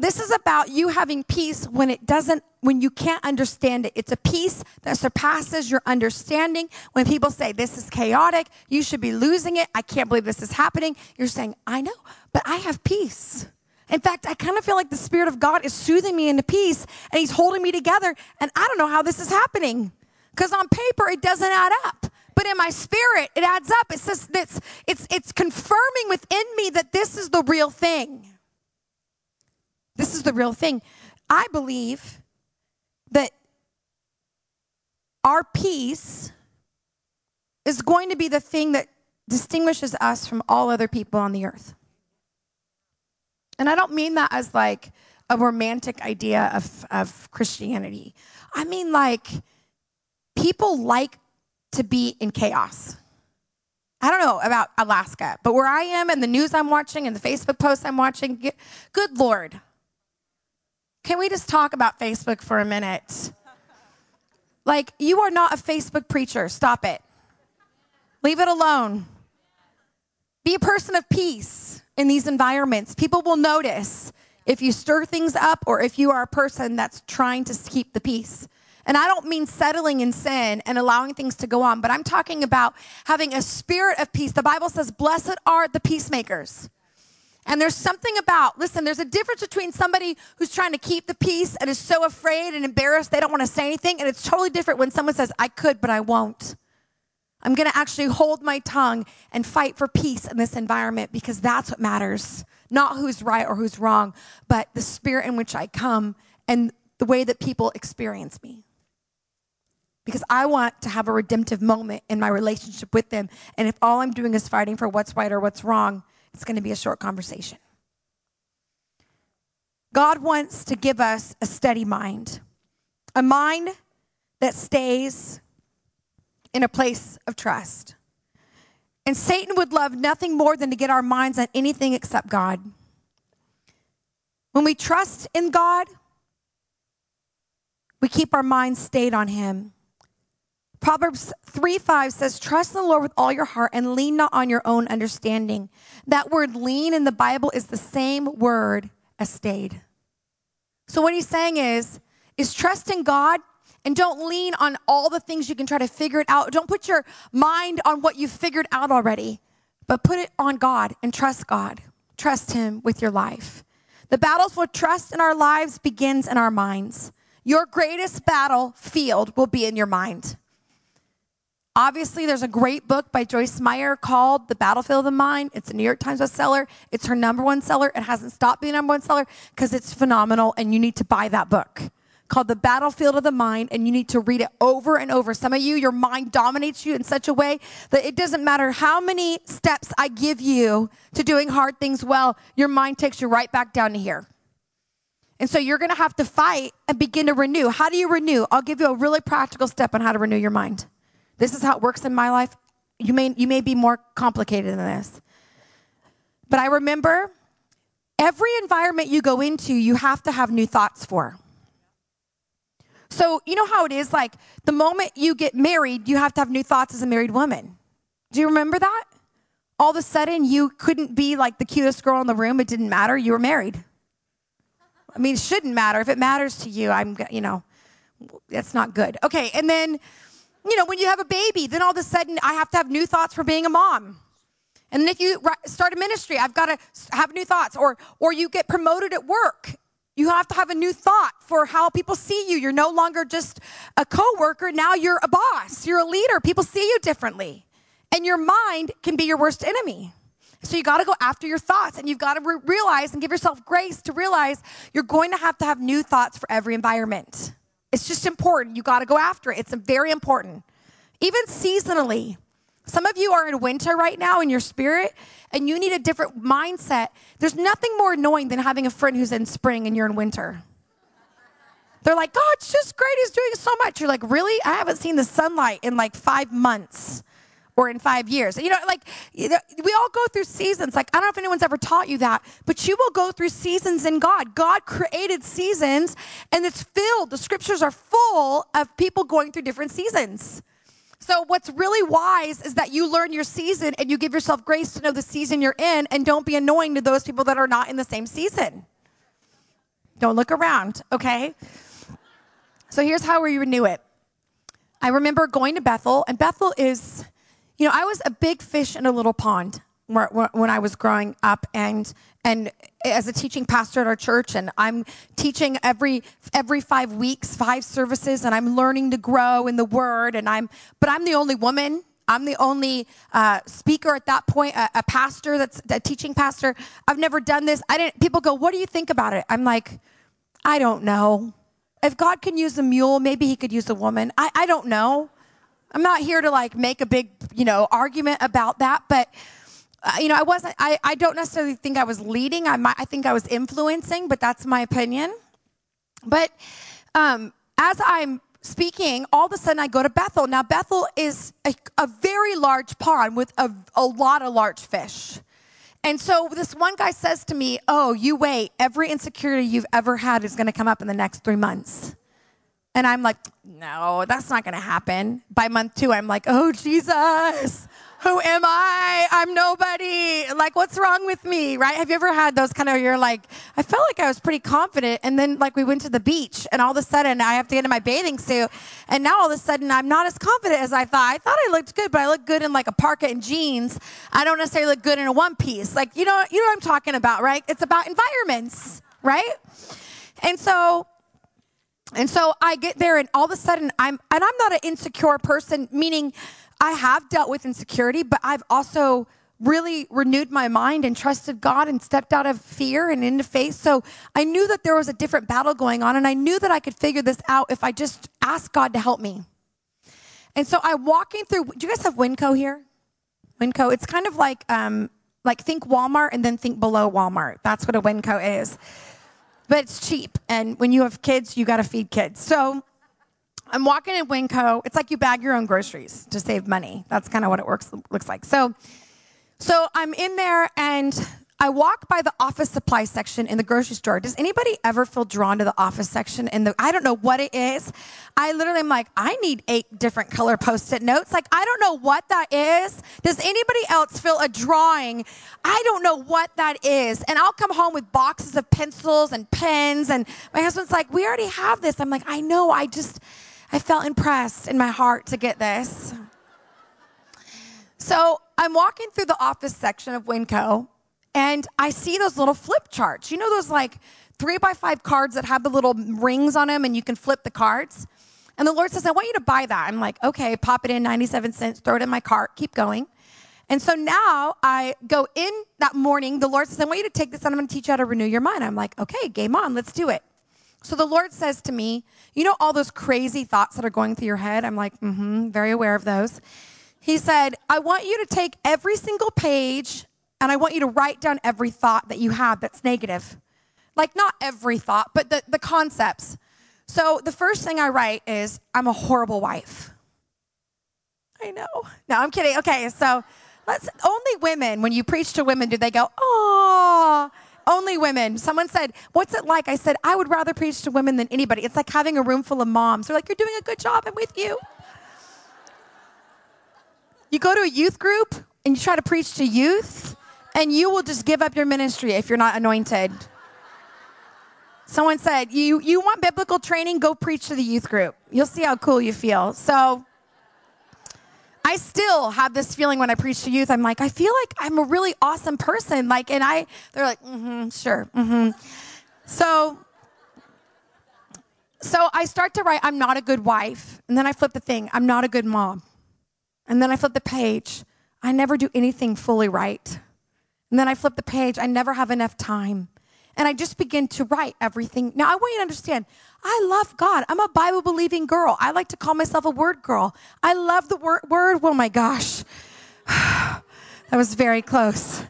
This is about you having peace when it doesn't, when you can't understand it. It's a peace that surpasses your understanding. When people say, This is chaotic, you should be losing it, I can't believe this is happening, you're saying, I know, but I have peace. In fact, I kind of feel like the Spirit of God is soothing me into peace and He's holding me together, and I don't know how this is happening. Because on paper, it doesn't add up but in my spirit it adds up it says it's it's it's confirming within me that this is the real thing this is the real thing. I believe that our peace is going to be the thing that distinguishes us from all other people on the earth. And I don't mean that as like a romantic idea of, of Christianity. I mean, like, people like to be in chaos. I don't know about Alaska, but where I am and the news I'm watching and the Facebook posts I'm watching, good Lord, can we just talk about Facebook for a minute? Like, you are not a Facebook preacher. Stop it. Leave it alone. Be a person of peace in these environments. People will notice if you stir things up or if you are a person that's trying to keep the peace. And I don't mean settling in sin and allowing things to go on, but I'm talking about having a spirit of peace. The Bible says, Blessed are the peacemakers. And there's something about, listen, there's a difference between somebody who's trying to keep the peace and is so afraid and embarrassed they don't want to say anything. And it's totally different when someone says, I could, but I won't. I'm going to actually hold my tongue and fight for peace in this environment because that's what matters. Not who's right or who's wrong, but the spirit in which I come and the way that people experience me. Because I want to have a redemptive moment in my relationship with them. And if all I'm doing is fighting for what's right or what's wrong, it's going to be a short conversation. God wants to give us a steady mind, a mind that stays in a place of trust. And Satan would love nothing more than to get our minds on anything except God. When we trust in God, we keep our minds stayed on Him. Proverbs 3 5 says, Trust in the Lord with all your heart and lean not on your own understanding. That word lean in the Bible is the same word as stayed. So what he's saying is, is trust in God and don't lean on all the things you can try to figure it out. Don't put your mind on what you've figured out already, but put it on God and trust God. Trust Him with your life. The battle for trust in our lives begins in our minds. Your greatest battlefield will be in your mind. Obviously, there's a great book by Joyce Meyer called The Battlefield of the Mind. It's a New York Times bestseller. It's her number one seller. It hasn't stopped being number one seller because it's phenomenal, and you need to buy that book called The Battlefield of the Mind, and you need to read it over and over. Some of you, your mind dominates you in such a way that it doesn't matter how many steps I give you to doing hard things well, your mind takes you right back down to here. And so you're to have to fight and begin to renew. How do you renew? I'll give you a really practical step on how to renew your mind. This is how it works in my life. You may, you may be more complicated than this. But I remember every environment you go into, you have to have new thoughts for. So, you know how it is like the moment you get married, you have to have new thoughts as a married woman. Do you remember that? All of a sudden, you couldn't be like the cutest girl in the room. It didn't matter. You were married. I mean, it shouldn't matter. If it matters to you, I'm, you know, that's not good. Okay, and then you know, when you have a baby, then all of a sudden I have to have new thoughts for being a mom. And then if you start a ministry, I've got to have new thoughts. Or, or you get promoted at work, you have to have a new thought for how people see you. You're no longer just a coworker. Now you're a boss. You're a leader. People see you differently. And your mind can be your worst enemy. So you got to go after your thoughts and you've got to re- realize and give yourself grace to realize you're going to have to have new thoughts for every environment. It's just important. You got to go after it. It's very important. Even seasonally. Some of you are in winter right now in your spirit and you need a different mindset. There's nothing more annoying than having a friend who's in spring and you're in winter. They're like, oh, it's just great. He's doing so much. You're like, really? I haven't seen the sunlight in like five months or in five years. You know, like we all go through seasons. Like, I don't know if anyone's ever taught you that, but you will go through seasons in God. God created seasons and it's filled, the scriptures are full of people going through different seasons. So, what's really wise is that you learn your season and you give yourself grace to know the season you're in and don't be annoying to those people that are not in the same season. Don't look around, okay? So, here's how we renew it. I remember going to Bethel, and Bethel is you know, I was a big fish in a little pond when I was growing up, and and as a teaching pastor at our church, and I'm teaching every every five weeks, five services, and I'm learning to grow in the Word, and I'm but I'm the only woman. I'm the only uh, speaker at that point, a, a pastor that's a teaching pastor. I've never done this. I didn't. People go, "What do you think about it?" I'm like, I don't know. If God can use a mule, maybe He could use a woman. I, I don't know. I'm not here to like make a big, you know, argument about that, but uh, you know, I wasn't. I, I don't necessarily think I was leading. I might. I think I was influencing, but that's my opinion. But um, as I'm speaking, all of a sudden I go to Bethel. Now Bethel is a, a very large pond with a, a lot of large fish. And so this one guy says to me, "Oh, you wait. Every insecurity you've ever had is going to come up in the next three months." And I'm like, no, that's not going to happen. By month two, I'm like, oh, Jesus, who am I? I'm nobody. Like, what's wrong with me? Right? Have you ever had those kind of, you're like, I felt like I was pretty confident. And then, like, we went to the beach, and all of a sudden, I have to get in my bathing suit. And now, all of a sudden, I'm not as confident as I thought. I thought I looked good, but I look good in like a parka and jeans. I don't necessarily look good in a one piece. Like, you know, you know what I'm talking about, right? It's about environments, right? And so and so I get there and all of a sudden I'm and I'm not an insecure person meaning I have dealt with insecurity, but I've also really renewed my mind and trusted God and stepped out of fear and into faith. So I knew that there was a different battle going on, and I knew that I could figure this out if I just asked God to help me. And so I'm walking through. Do you guys have Winco here? Winco. It's kind of like um, like think Walmart and then think below Walmart. That's what a Winco is. But it's cheap, and when you have kids, you got to feed kids. So I'm walking in Winco. It's like you bag your own groceries to save money. That's kind of what it works looks like. So so I'm in there and I walk by the office supply section in the grocery store. Does anybody ever feel drawn to the office section? In the I don't know what it is. I literally am like, I need eight different color post-it notes. Like I don't know what that is. Does anybody else feel a drawing? I don't know what that is. And I'll come home with boxes of pencils and pens. And my husband's like, we already have this. I'm like, I know. I just I felt impressed in my heart to get this. So I'm walking through the office section of Winco and I see those little flip charts. You know those like three by five cards that have the little rings on them and you can flip the cards? And the Lord says, I want you to buy that. I'm like, okay, pop it in 97 cents, throw it in my cart, keep going. And so now I go in that morning. The Lord says, I want you to take this and I'm going to teach you how to renew your mind. I'm like, okay, game on, let's do it. So the Lord says to me, You know, all those crazy thoughts that are going through your head? I'm like, Mm hmm, very aware of those. He said, I want you to take every single page and I want you to write down every thought that you have that's negative. Like, not every thought, but the, the concepts. So, the first thing I write is, I'm a horrible wife. I know. No, I'm kidding. Okay, so let's, only women, when you preach to women, do they go, oh, only women. Someone said, What's it like? I said, I would rather preach to women than anybody. It's like having a room full of moms. They're like, You're doing a good job. I'm with you. You go to a youth group and you try to preach to youth, and you will just give up your ministry if you're not anointed. Someone said, you, you want biblical training? Go preach to the youth group. You'll see how cool you feel. So, I still have this feeling when I preach to youth. I'm like, I feel like I'm a really awesome person. Like, and I, they're like, mm-hmm, sure, mm-hmm. So, so I start to write, I'm not a good wife. And then I flip the thing, I'm not a good mom. And then I flip the page. I never do anything fully right. And then I flip the page. I never have enough time. And I just begin to write everything. Now, I want you to understand, I love God. I'm a Bible believing girl. I like to call myself a word girl. I love the word. word. Oh my gosh. that was very close.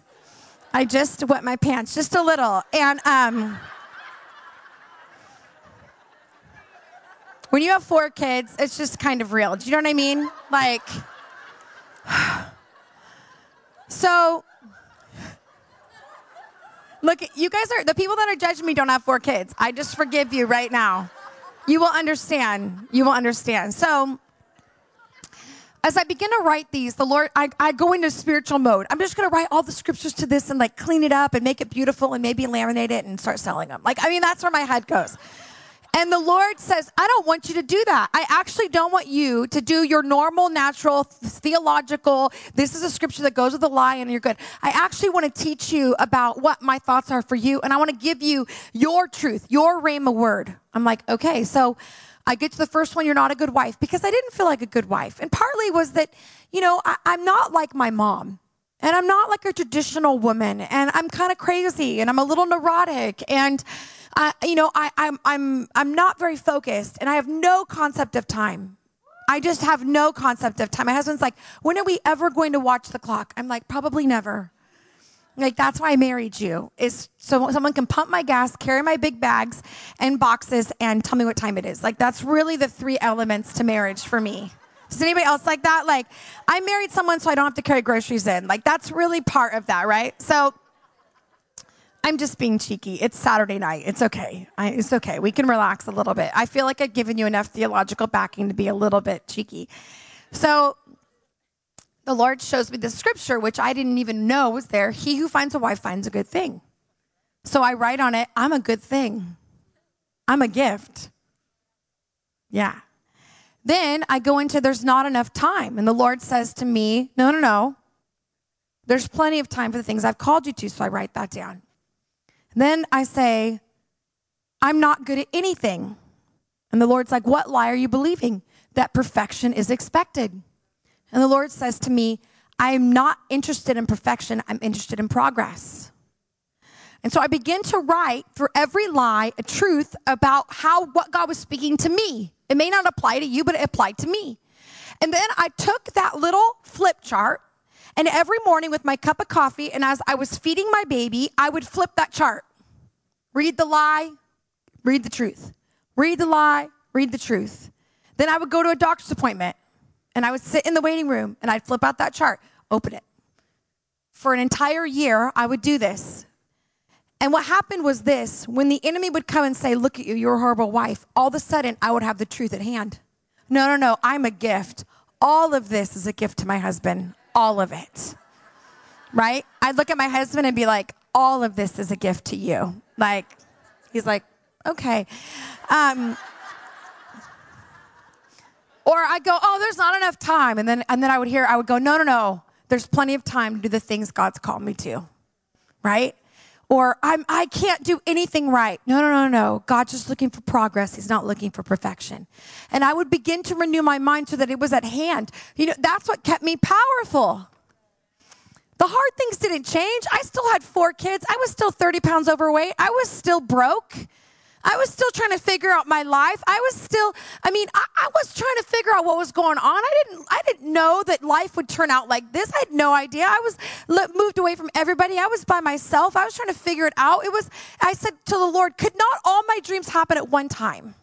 I just wet my pants just a little. And, um, when you have four kids, it's just kind of real. Do you know what I mean? Like, so, look, you guys are, the people that are judging me don't have four kids. I just forgive you right now. You will understand. You will understand. So, as I begin to write these, the Lord, I, I go into spiritual mode. I'm just going to write all the scriptures to this and like clean it up and make it beautiful and maybe laminate it and start selling them. Like, I mean, that's where my head goes. And the Lord says, I don't want you to do that. I actually don't want you to do your normal, natural, theological, this is a scripture that goes with the lie and you're good. I actually want to teach you about what my thoughts are for you. And I want to give you your truth, your rhema word. I'm like, okay. So I get to the first one, you're not a good wife, because I didn't feel like a good wife. And partly was that, you know, I, I'm not like my mom. And I'm not like a traditional woman. And I'm kind of crazy and I'm a little neurotic. And you know, I, I'm, I'm, I'm not very focused and I have no concept of time. I just have no concept of time. My husband's like, when are we ever going to watch the clock? I'm like, probably never. Like, that's why I married you, is so someone can pump my gas, carry my big bags and boxes, and tell me what time it is. Like, that's really the three elements to marriage for me. Does anybody else like that? Like, I married someone so I don't have to carry groceries in. Like, that's really part of that, right? So, I'm just being cheeky. It's Saturday night. It's okay. I, it's okay. We can relax a little bit. I feel like I've given you enough theological backing to be a little bit cheeky. So the Lord shows me the scripture, which I didn't even know was there. He who finds a wife finds a good thing. So I write on it, I'm a good thing. I'm a gift. Yeah. Then I go into there's not enough time. And the Lord says to me, No, no, no. There's plenty of time for the things I've called you to. So I write that down. Then I say, I'm not good at anything. And the Lord's like, What lie are you believing? That perfection is expected. And the Lord says to me, I am not interested in perfection, I'm interested in progress. And so I begin to write for every lie a truth about how what God was speaking to me. It may not apply to you, but it applied to me. And then I took that little flip chart, and every morning with my cup of coffee, and as I was feeding my baby, I would flip that chart. Read the lie, read the truth. Read the lie, read the truth. Then I would go to a doctor's appointment, and I would sit in the waiting room, and I'd flip out that chart, open it. For an entire year, I would do this. And what happened was this when the enemy would come and say, Look at you, you're a horrible wife, all of a sudden I would have the truth at hand. No, no, no, I'm a gift. All of this is a gift to my husband, all of it. Right? I'd look at my husband and be like, All of this is a gift to you. Like, he's like, Okay. Um, or I go, Oh, there's not enough time. And then, and then I would hear, I would go, No, no, no, there's plenty of time to do the things God's called me to. Right? Or I'm, I can't do anything right. No, no, no, no. God's just looking for progress. He's not looking for perfection. And I would begin to renew my mind so that it was at hand. You know, that's what kept me powerful. The hard things didn't change. I still had four kids. I was still 30 pounds overweight. I was still broke. I was still trying to figure out my life. I was still, I mean, I, I, was trying to figure out what was going on. I didn't, I didn't know that life would turn out like this. I had no idea. I was moved away from everybody. I was by myself. I was trying to figure it out. It was, I said to the Lord, could not all my dreams happen at one time?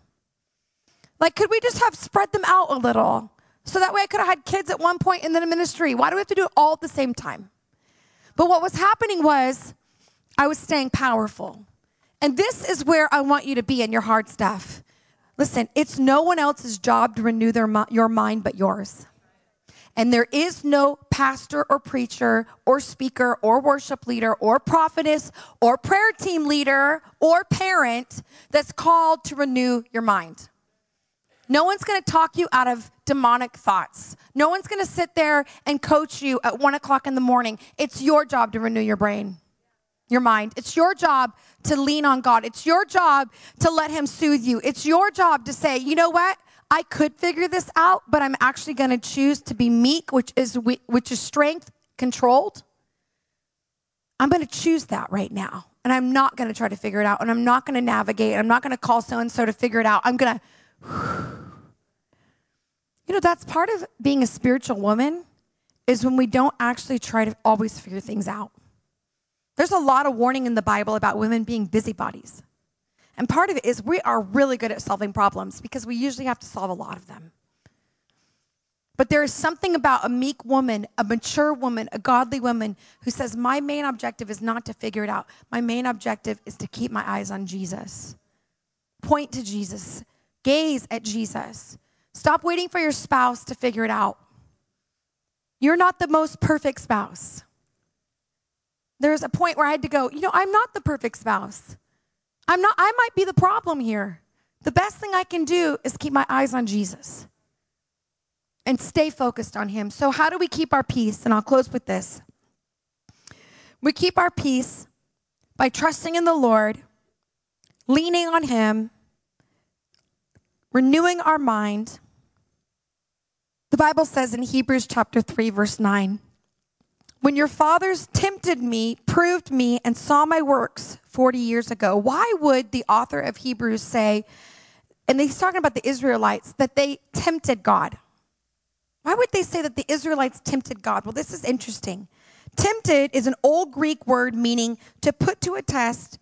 Like, could we just have spread them out a little? So that way I could have had kids at one point in the ministry. Why do we have to do it all at the same time? But what was happening was I was staying powerful. And this is where I want you to be in your hard stuff. Listen, it's no one else's job to renew their, your mind but yours. And there is no pastor or preacher or speaker or worship leader or prophetess or prayer team leader or parent that's called to renew your mind. No one's gonna talk you out of demonic thoughts. No one's gonna sit there and coach you at one o'clock in the morning. It's your job to renew your brain your mind. It's your job to lean on God. It's your job to let Him soothe you. It's your job to say, you know what? I could figure this out, but I'm actually going to choose to be meek, which is which is strength controlled. I'm going to choose that right now. And I'm not going to try to figure it out. And I'm not going to navigate. and I'm not going to call so and so to figure it out. I'm going to You know, that's part of being a spiritual woman is when we don't actually try to always figure things out. There's a lot of warning in the Bible about women being busybodies. And part of it is we are really good at solving problems because we usually have to solve a lot of them. But there is something about a meek woman, a mature woman, a godly woman who says, My main objective is not to figure it out. My main objective is to keep my eyes on Jesus. Point to Jesus, gaze at Jesus. Stop waiting for your spouse to figure it out. You're not the most perfect spouse there's a point where I had to go, you know, I'm not the perfect spouse. I'm not, I might be the problem here. The best thing I can do is keep my eyes on Jesus and stay focused on Him. So, how do we keep our peace? And I'll close with this. We keep our peace by trusting in the Lord, leaning on Him, renewing our mind. The Bible says in Hebrews chapter 3, verse 9, when your fathers tempted me, proved me, and saw my works 40 years ago, why would the author of Hebrews say, and he's talking about the Israelites, that they tempted God? Why would they say that the Israelites tempted God? Well, this is interesting. Tempted is an old Greek word meaning to put to a test,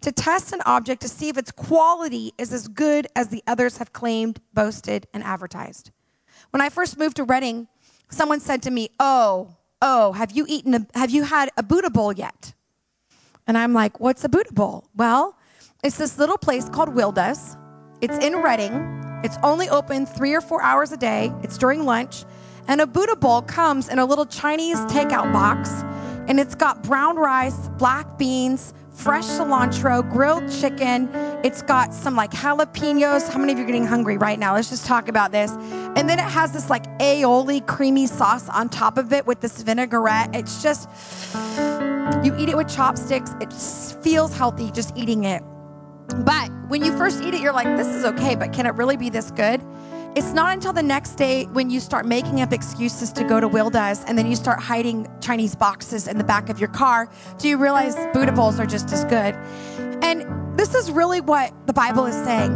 to test an object to see if its quality is as good as the others have claimed, boasted, and advertised. When I first moved to Redding, someone said to me, Oh, oh, have you eaten, a, have you had a Buddha bowl yet? And I'm like, what's a Buddha bowl? Well, it's this little place called Wilda's. It's in Redding. It's only open three or four hours a day. It's during lunch. And a Buddha bowl comes in a little Chinese takeout box. And it's got brown rice, black beans, fresh cilantro, grilled chicken. It's got some like jalapenos. How many of you are getting hungry right now? Let's just talk about this. And then it has this like aioli creamy sauce on top of it with this vinaigrette. It's just, you eat it with chopsticks. It feels healthy just eating it. But when you first eat it, you're like, this is okay, but can it really be this good? It's not until the next day when you start making up excuses to go to Wilda's and then you start hiding Chinese boxes in the back of your car do you realize Buddha bowls are just as good. And this is really what the Bible is saying.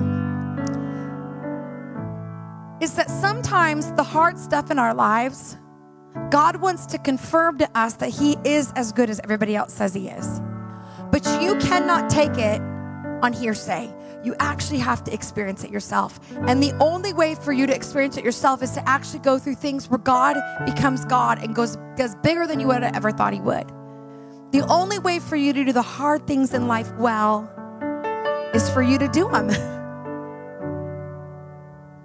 Is that sometimes the hard stuff in our lives, God wants to confirm to us that He is as good as everybody else says He is. But you cannot take it on hearsay. You actually have to experience it yourself. And the only way for you to experience it yourself is to actually go through things where God becomes God and goes, goes bigger than you would have ever thought He would. The only way for you to do the hard things in life well is for you to do them.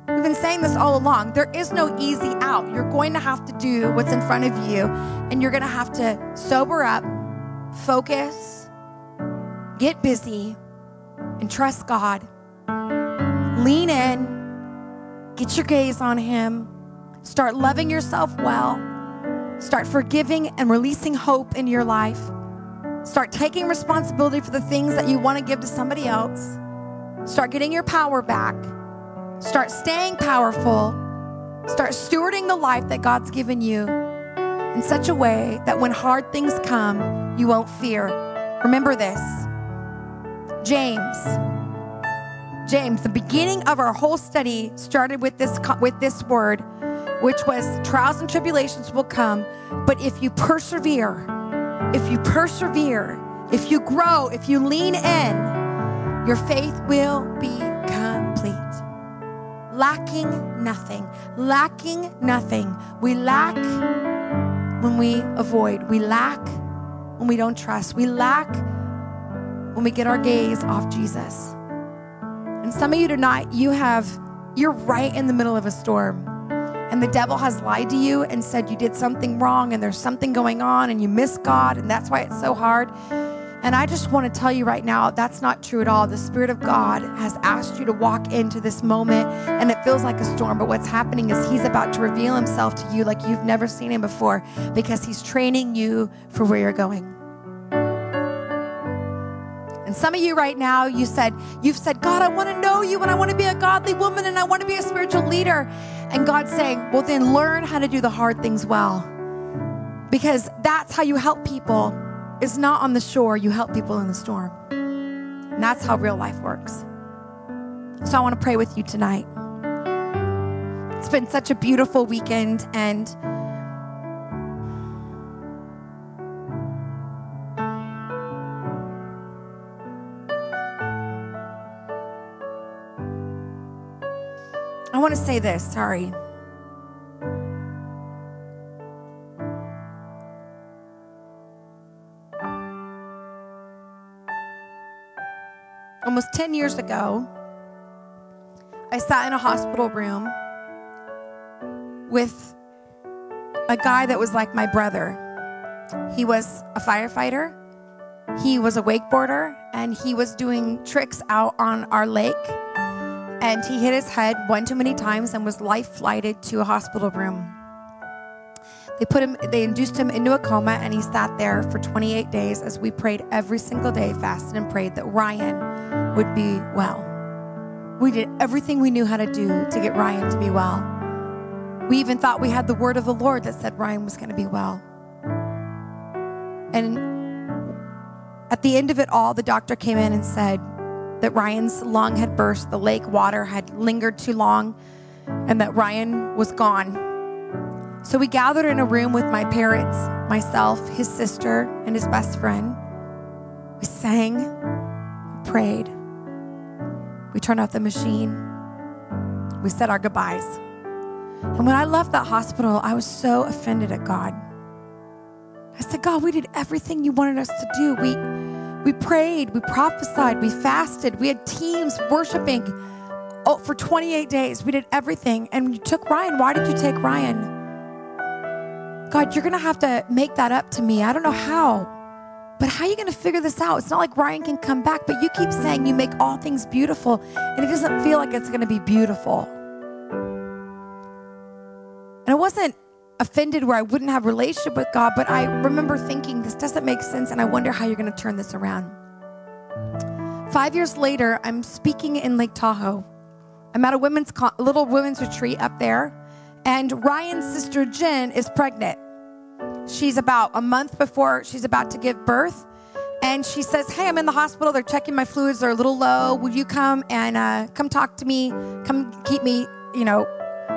We've been saying this all along. There is no easy out. You're going to have to do what's in front of you, and you're going to have to sober up, focus, get busy, and trust God. Lean in, get your gaze on Him, start loving yourself well, start forgiving and releasing hope in your life, start taking responsibility for the things that you want to give to somebody else, start getting your power back, start staying powerful, start stewarding the life that God's given you in such a way that when hard things come, you won't fear. Remember this. James. James, the beginning of our whole study started with this with this word, which was trials and tribulations will come, but if you persevere, if you persevere, if you grow, if you lean in, your faith will be complete. Lacking nothing, lacking nothing. We lack when we avoid. We lack when we don't trust. We lack when we get our gaze off Jesus. And some of you tonight, you have, you're right in the middle of a storm. And the devil has lied to you and said you did something wrong and there's something going on and you miss God and that's why it's so hard. And I just want to tell you right now, that's not true at all. The Spirit of God has asked you to walk into this moment, and it feels like a storm. But what's happening is He's about to reveal Himself to you like you've never seen Him before because He's training you for where you're going. Some of you right now, you said, you've said, God, I want to know you and I want to be a godly woman and I want to be a spiritual leader. And God's saying, well, then learn how to do the hard things well. Because that's how you help people. It's not on the shore, you help people in the storm. And that's how real life works. So I want to pray with you tonight. It's been such a beautiful weekend and to say this, sorry. Almost 10 years ago, I sat in a hospital room with a guy that was like my brother. He was a firefighter, he was a wakeboarder, and he was doing tricks out on our lake and he hit his head one too many times and was life flighted to a hospital room. They put him, they induced him into a coma, and he sat there for 28 days as we prayed every single day, fasted and prayed that Ryan would be well. We did everything we knew how to do to get Ryan to be well. We even thought we had the word of the Lord that said Ryan was going to be well. And at the end of it all, the doctor came in and said, that Ryan's lung had burst, the lake water had lingered too long, and that Ryan was gone. So we gathered in a room with my parents, myself, his sister, and his best friend. We sang, we prayed, we turned off the machine, we said our goodbyes. And when I left that hospital, I was so offended at God. I said, God, we did everything you wanted us to do. We we prayed, we prophesied, we fasted, we had teams worshiping oh, for 28 days. We did everything. And you took Ryan. Why did you take Ryan? God, you're going to have to make that up to me. I don't know how. But how are you going to figure this out? It's not like Ryan can come back, but you keep saying you make all things beautiful, and it doesn't feel like it's going to be beautiful. And it wasn't offended where I wouldn't have relationship with God, but I remember thinking this doesn't make sense and I wonder how you're going to turn this around. 5 years later, I'm speaking in Lake Tahoe I'm at a women's con- little women's retreat up there, and Ryan's sister Jen is pregnant. She's about a month before she's about to give birth, and she says, "Hey, I'm in the hospital. They're checking my fluids. They're a little low. Will you come and uh, come talk to me? Come keep me, you know,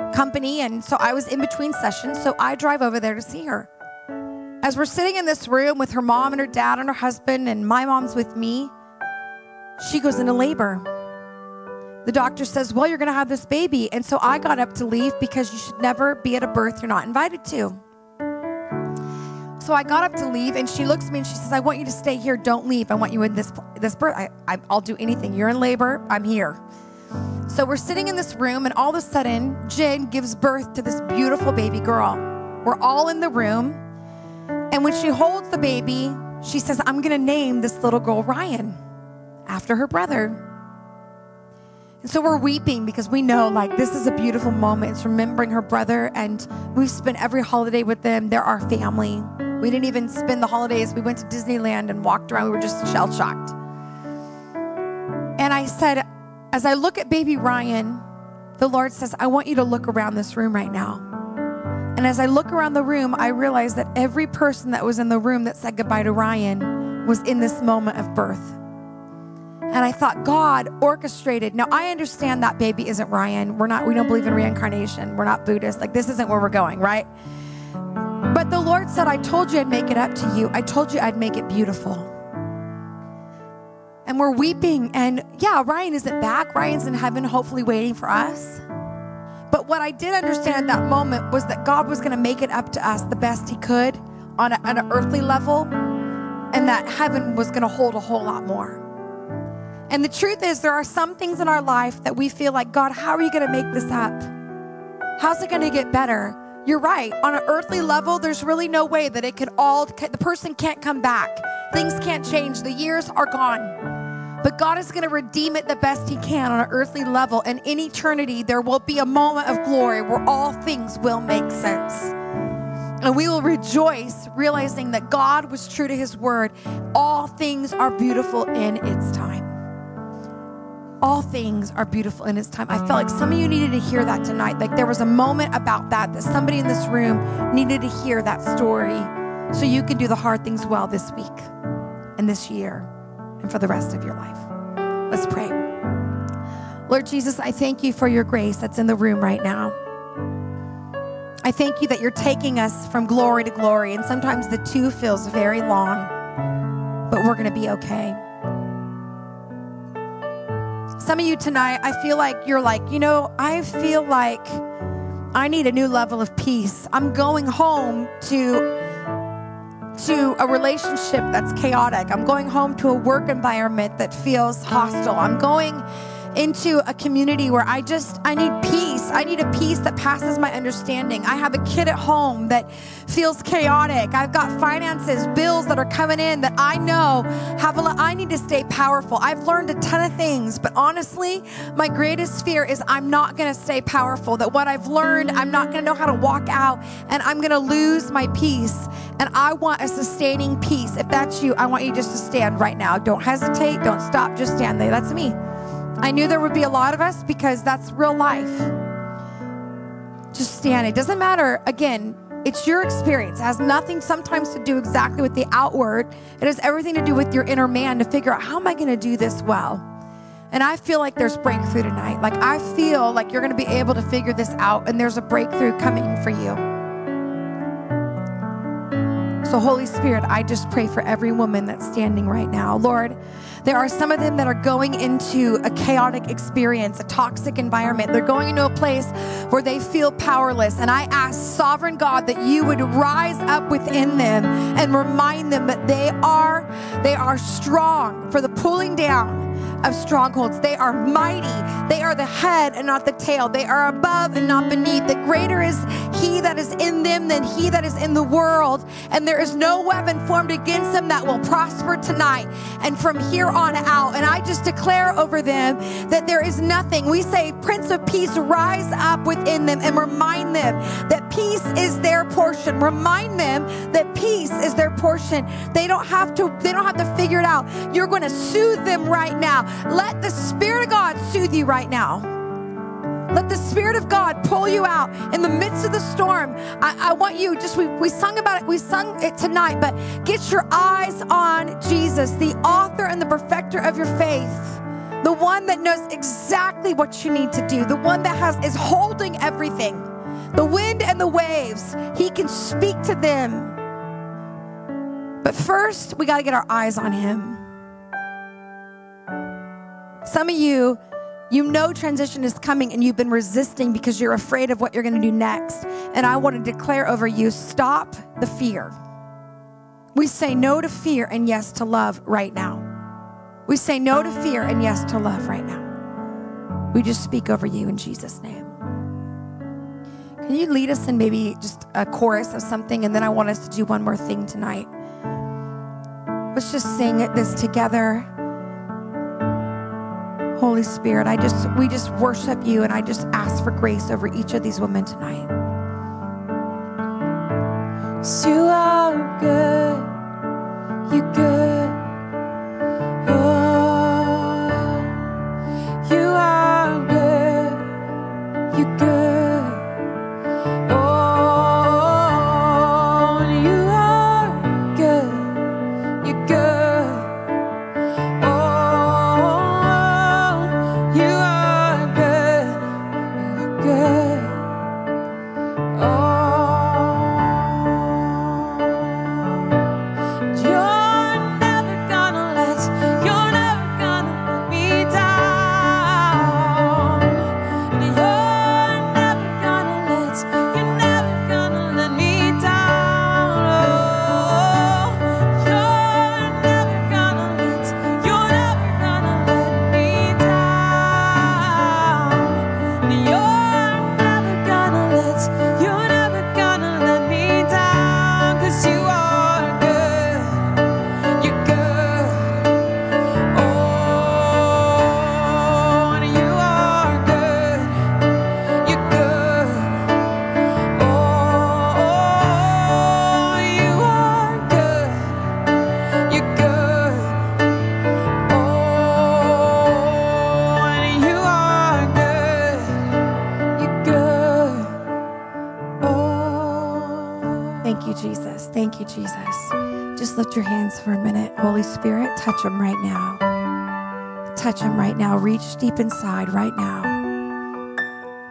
company?" And so I was in between sessions, so I drive over there to see her. As we're sitting in this room with her mom and her dad and her husband, and my mom's with me, she goes into labor. The doctor says, Well, you're going to have this baby. And so I got up to leave because you should never be at a birth you're not invited to. So I got up to leave, and she looks at me and she says, I want you to stay here. Don't leave. I want you in this, this birth. I, I, I'll do anything. You're in labor. I'm here. So we're sitting in this room, and all of a sudden, Jen gives birth to this beautiful baby girl. We're all in the room. And when she holds the baby, she says, I'm going to name this little girl Ryan after her brother. And so we're weeping because we know like this is a beautiful moment. It's remembering her brother, and we've spent every holiday with them. They're our family. We didn't even spend the holidays. We went to Disneyland and walked around. We were just shell shocked. And I said, as I look at baby Ryan, the Lord says, I want you to look around this room right now. And as I look around the room, I realize that every person that was in the room that said goodbye to Ryan was in this moment of birth. And I thought, God orchestrated. Now I understand that baby isn't Ryan. We're not, we don't believe in reincarnation. We're not Buddhist. Like this isn't where we're going, right? But the Lord said, I told you I'd make it up to you. I told you I'd make it beautiful. And we're weeping. And yeah, Ryan isn't back. Ryan's in heaven, hopefully waiting for us. But what I did understand at that moment was that God was going to make it up to us the best He could on, a, on an earthly level, and that heaven was going to hold a whole lot more. And the truth is, there are some things in our life that we feel like, God, how are you going to make this up? How's it going to get better? You're right. On an earthly level, there's really no way that it could all, the person can't come back. Things can't change. The years are gone. But God is going to redeem it the best He can on an earthly level. And in eternity, there will be a moment of glory where all things will make sense. And we will rejoice realizing that God was true to His word. All things are beautiful in its time all things are beautiful in its time. I felt like some of you needed to hear that tonight. Like there was a moment about that, that somebody in this room needed to hear that story so you can do the hard things well this week and this year and for the rest of your life. Let's pray. Lord Jesus, I thank you for your grace that's in the room right now. I thank you that you're taking us from glory to glory, and sometimes the two feels very long, but we're going to be okay. Some of you tonight, I feel like you're like, you know, I feel like I need a new level of peace. I'm going home to to a relationship that's chaotic. I'm going home to a work environment that feels hostile. I'm going into a community where I just I need peace. I need a peace that passes my understanding. I have a kid at home that feels chaotic. I've got finances, bills that are coming in that I know have a. I need to stay powerful. I've learned a ton of things, but honestly, my greatest fear is I'm not going to stay powerful. That what I've learned, I'm not going to know how to walk out and I'm going to lose my peace. And I want a sustaining peace. If that's you, I want you just to stand right now. Don't hesitate, don't stop, just stand there. That's me. I knew there would be a lot of us because that's real life. Just stand. It doesn't matter. Again, it's your experience. It has nothing sometimes to do exactly with the outward. It has everything to do with your inner man to figure out how am I going to do this well? And I feel like there's breakthrough tonight. Like I feel like you're going to be able to figure this out and there's a breakthrough coming for you. So, Holy Spirit, I just pray for every woman that's standing right now. Lord, there are some of them that are going into a chaotic experience, a toxic environment. They're going into a place where they feel powerless. And I ask, sovereign God, that you would rise up within them and remind them that they are they are strong for the pulling down of strongholds. They are mighty. They are the head and not the tail. They are above and not beneath. The greater is he that is in them than he that is in the world. And there is no weapon formed against them that will prosper tonight and from here on out. And I just declare over them that there is nothing. We say, Prince of Peace, rise up within them and remind them that peace is their portion. Remind them that peace is their portion. They don't have to, they don't have to figure it out. You're going to soothe them right now. Let the Spirit of God soothe you right now. Let the Spirit of God pull you out in the midst of the storm. I, I want you, just we, we sung about it, we sung it tonight, but get your eyes on Jesus, the author and the perfecter of your faith the one that knows exactly what you need to do, the one that has is holding everything. The wind and the waves, he can speak to them. But first, we got to get our eyes on him. Some of you, you know transition is coming and you've been resisting because you're afraid of what you're going to do next. And I want to declare over you stop the fear. We say no to fear and yes to love right now. We say no to fear and yes to love right now. We just speak over you in Jesus' name. Can you lead us in maybe just a chorus of something? And then I want us to do one more thing tonight. Let's just sing this together. Holy Spirit, I just we just worship you and I just ask for grace over each of these women tonight. So good. You good Oh, you are good. You good. Touch them right now. Touch them right now. Reach deep inside right now.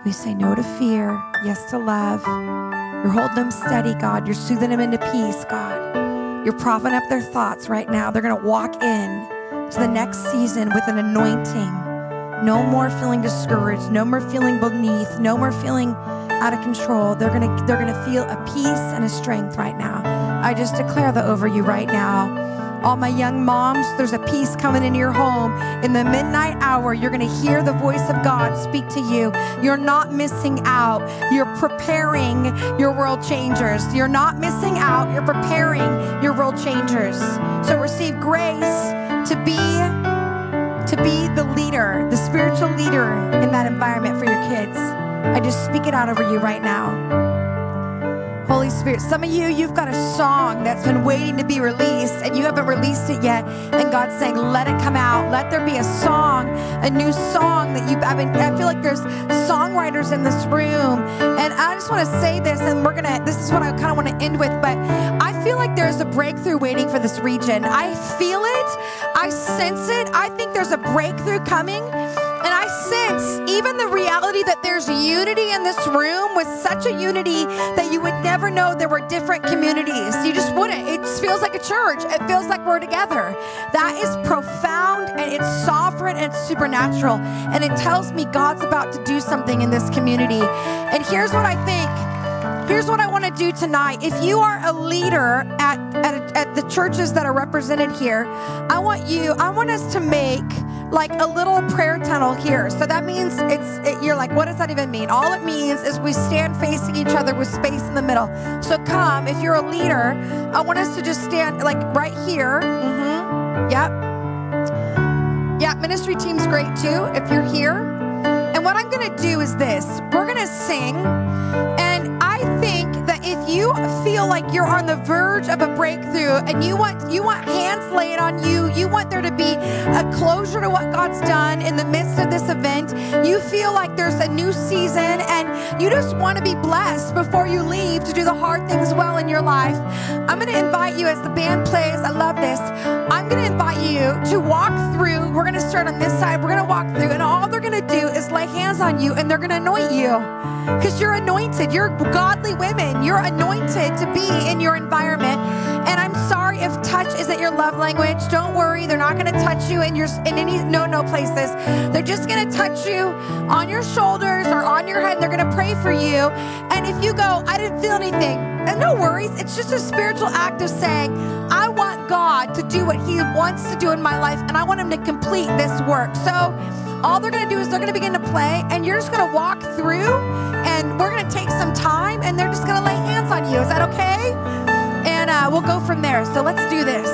We say no to fear, yes to love. You're holding them steady, God. You're soothing them into peace, God. You're propping up their thoughts right now. They're going to walk in to the next season with an anointing. No more feeling discouraged, no more feeling beneath, no more feeling out of control. They're going to they're going to feel a peace and a strength right now. I just declare that over you right now. All my young moms, there's a peace coming into your home. In the midnight hour, you're going to hear the voice of God speak to you. You're not missing out. You're preparing your world changers. You're not missing out. You're preparing your world changers. So receive grace to be to be the leader, the spiritual leader in that environment for your kids. I just speak it out over you right now. Holy Spirit. Some of you, you've got a song that's been waiting to be released and you haven't released it yet. And God's saying, let it come out. Let there be a song, a new song that you, I mean, I feel like there's songwriters in this room. And I just want to say this, and we're going to, this is what I kind of want to end with, but I feel like there's a breakthrough waiting for this region. I feel it. I sense it. I think there's a breakthrough coming. And sense even the reality that there's unity in this room with such a unity that you would never know there were different communities. You just wouldn't. It feels like a church, it feels like we're together. That is profound and it's sovereign and supernatural. And it tells me God's about to do something in this community. And here's what I think. Here's what I want to do tonight. If you are a leader at, at, at the churches that are represented here, I want you, I want us to make like a little prayer tunnel here. So that means it's, it, you're like, what does that even mean? All it means is we stand facing each other with space in the middle. So come, if you're a leader, I want us to just stand like right here. Mm-hmm. Yep. Yeah, ministry team's great too if you're here. And what I'm going to do is this we're going to sing. Feel like you're on the verge of a breakthrough and you want you want hands laid on you, you want there to be a closure to what God's done in the midst of this event. You feel like there's a new season and you just want to be blessed before you leave to do the hard things well in your life. I'm going to invite you as the band plays. I love this. I'm going to invite you to walk through. We're going to start on this side. We're going to walk through and all they're going to do is lay hands on you and they're going to anoint you because you're anointed. You're godly women. You're anointed to be in your environment. And I'm sorry if touch isn't your love language. Don't worry, they're not going to touch you in your in any no no places. They're just going to touch you on your shoulders or on your head. They're going to pray for you. And if you go, I didn't feel anything, and no worries. It's just a spiritual act of saying, I want God to do what He wants to do in my life, and I want Him to complete this work. So all they're going to do is they're going to begin to play, and you're just going to walk through, and we're going to take some time, and they're just going to lay hands on you. Is that okay? And uh, we'll go from there. So let's do this.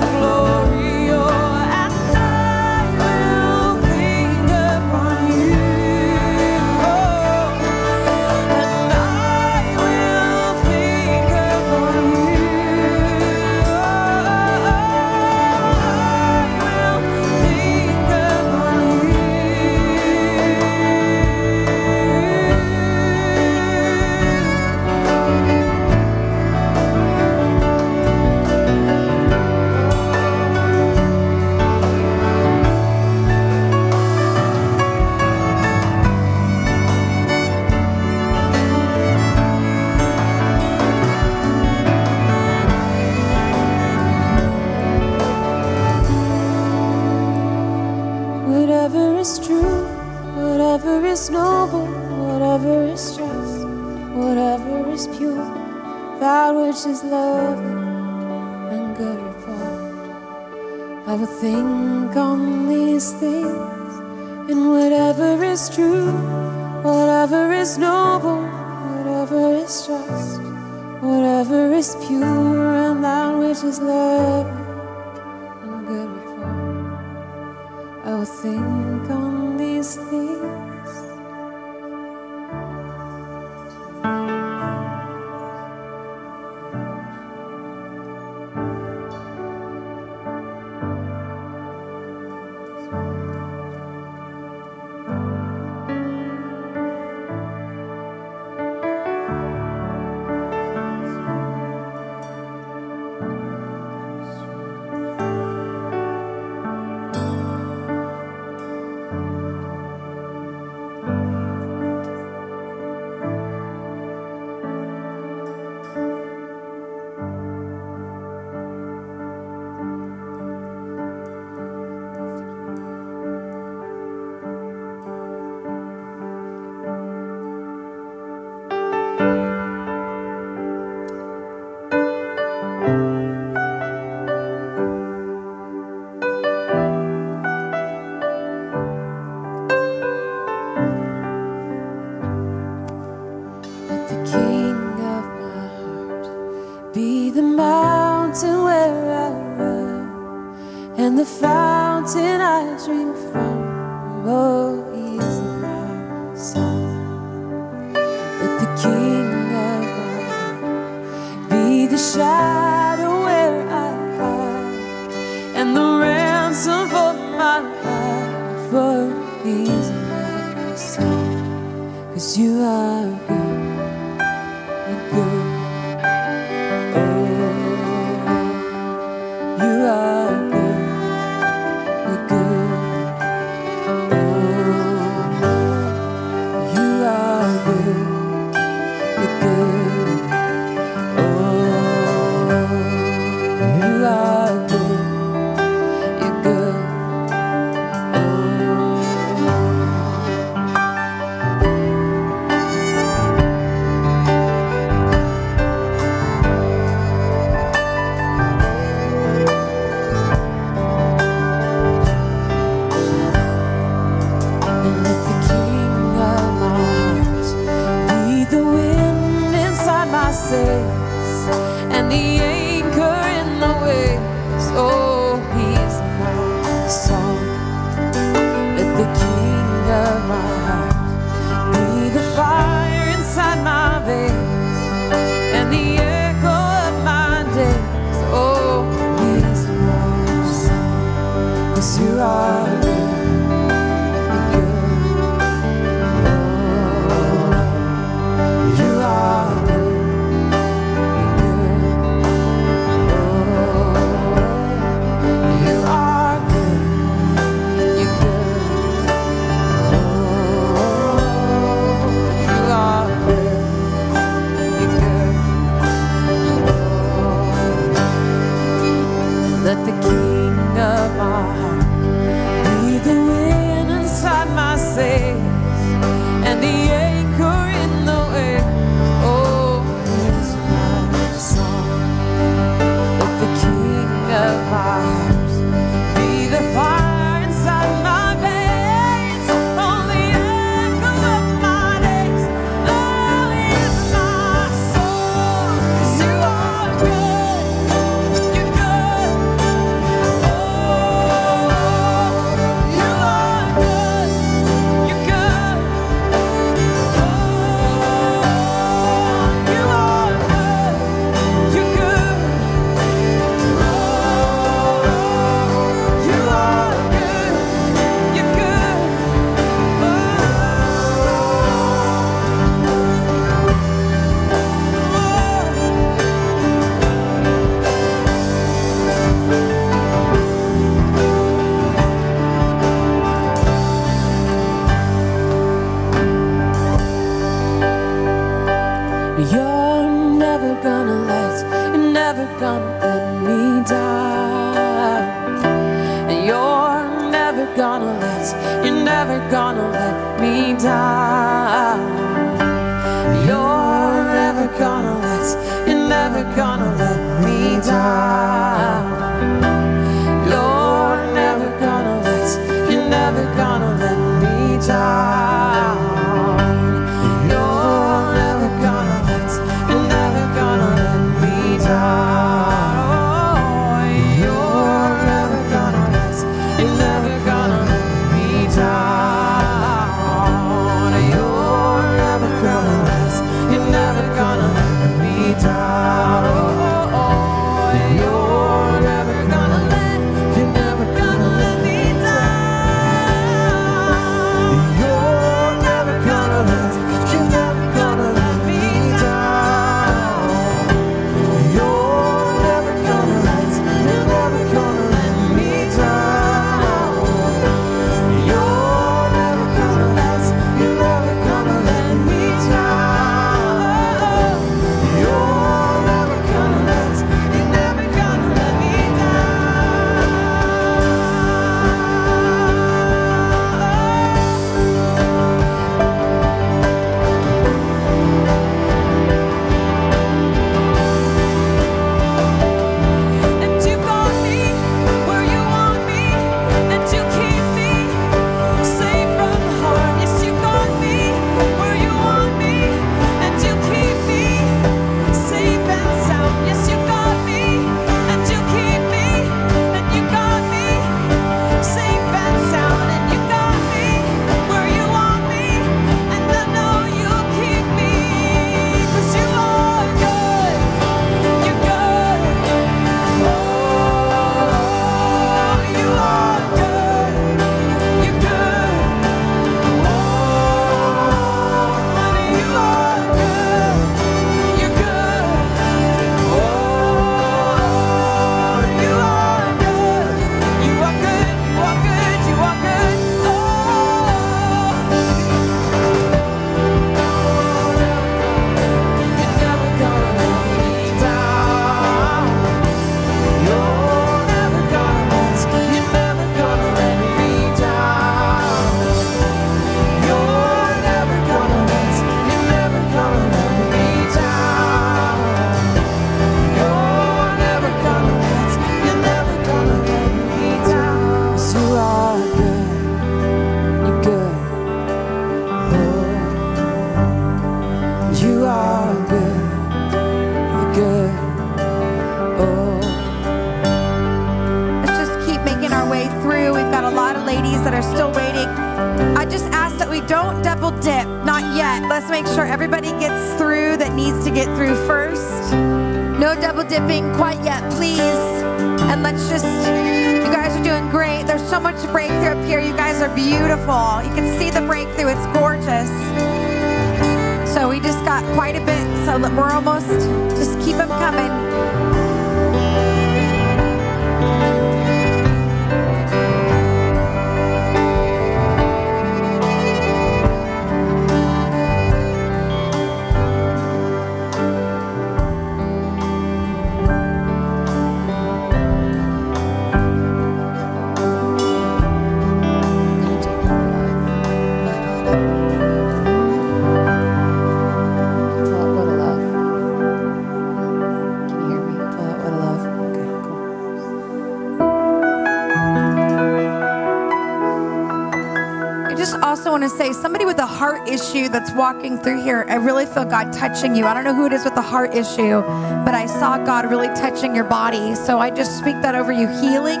walking through here, I really feel God touching you. I don't know who it is with the heart issue, but I saw God really touching your body. So I just speak that over you healing.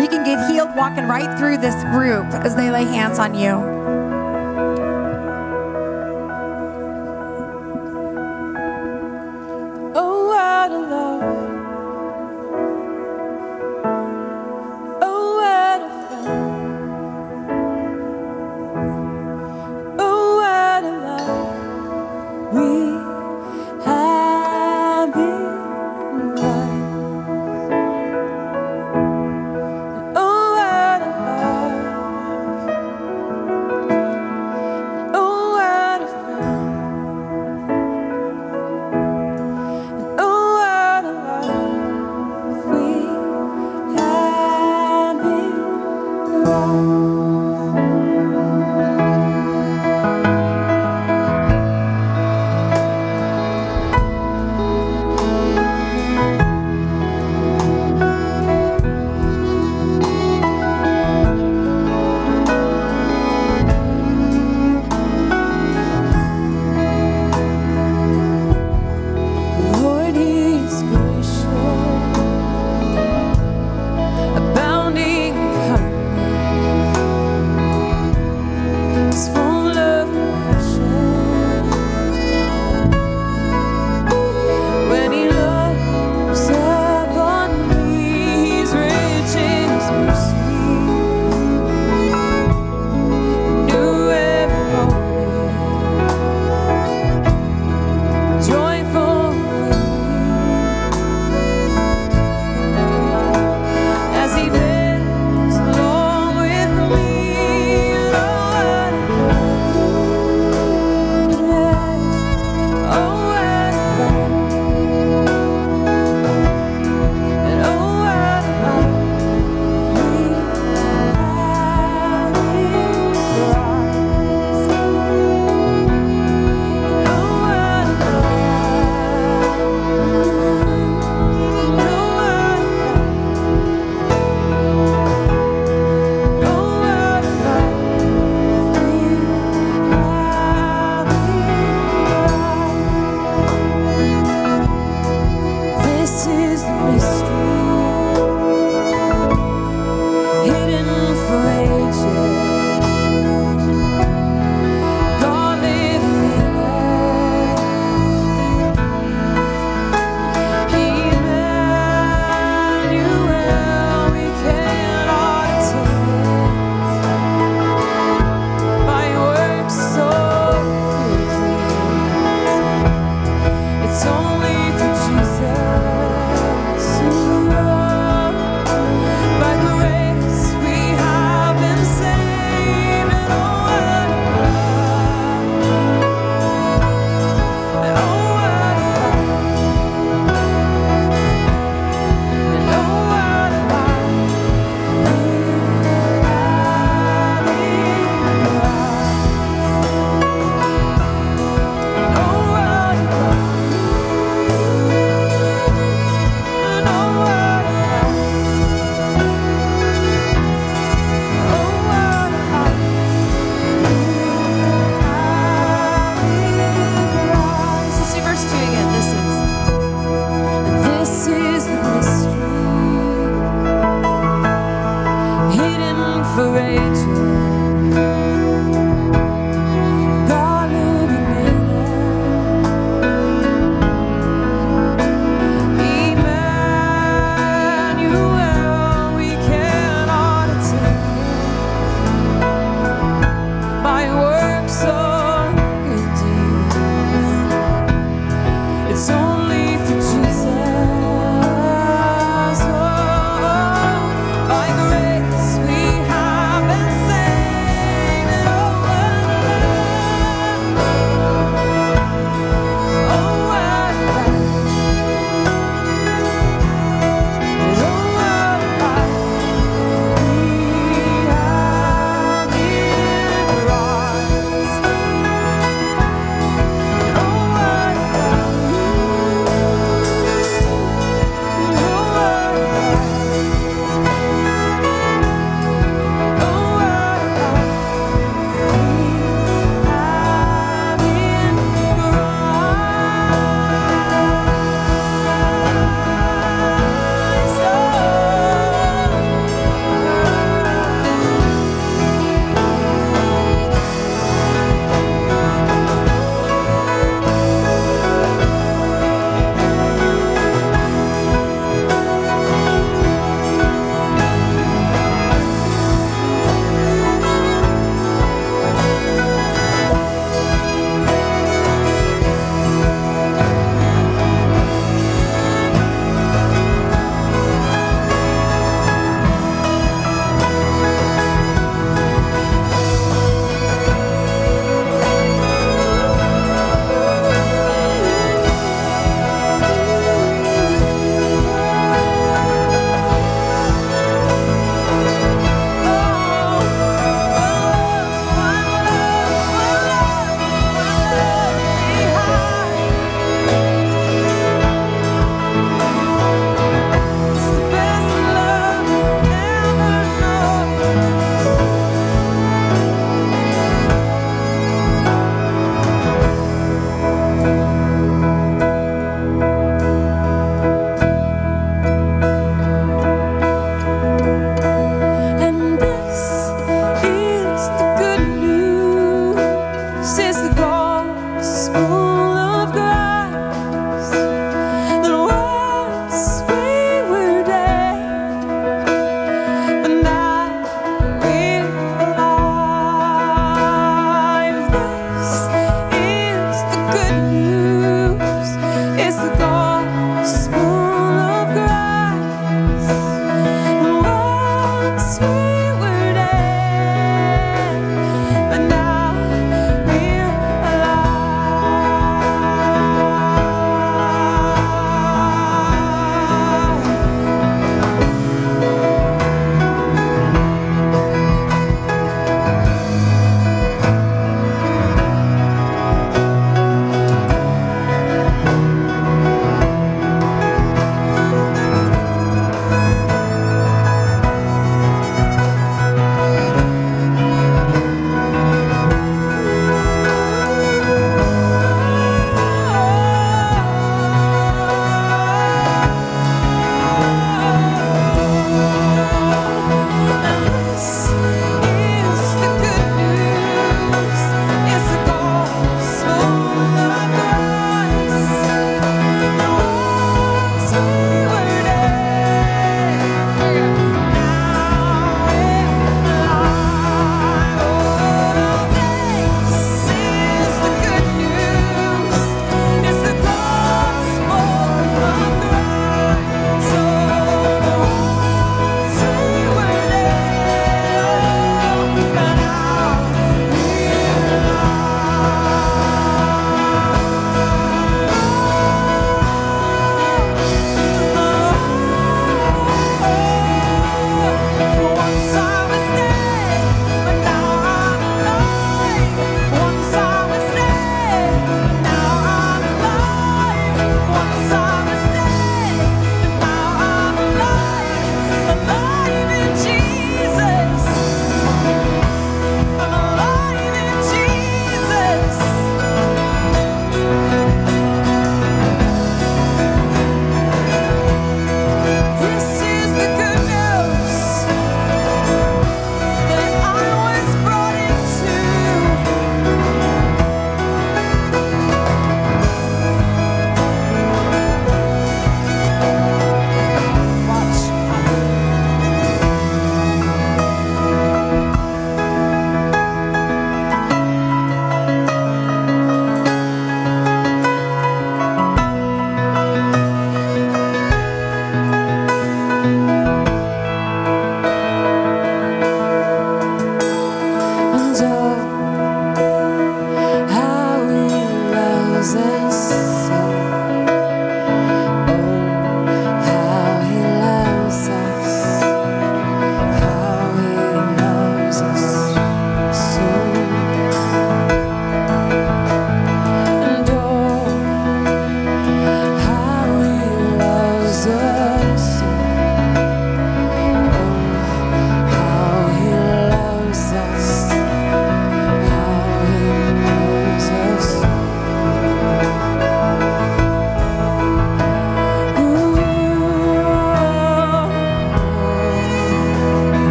You can get healed walking right through this group as they lay hands on you.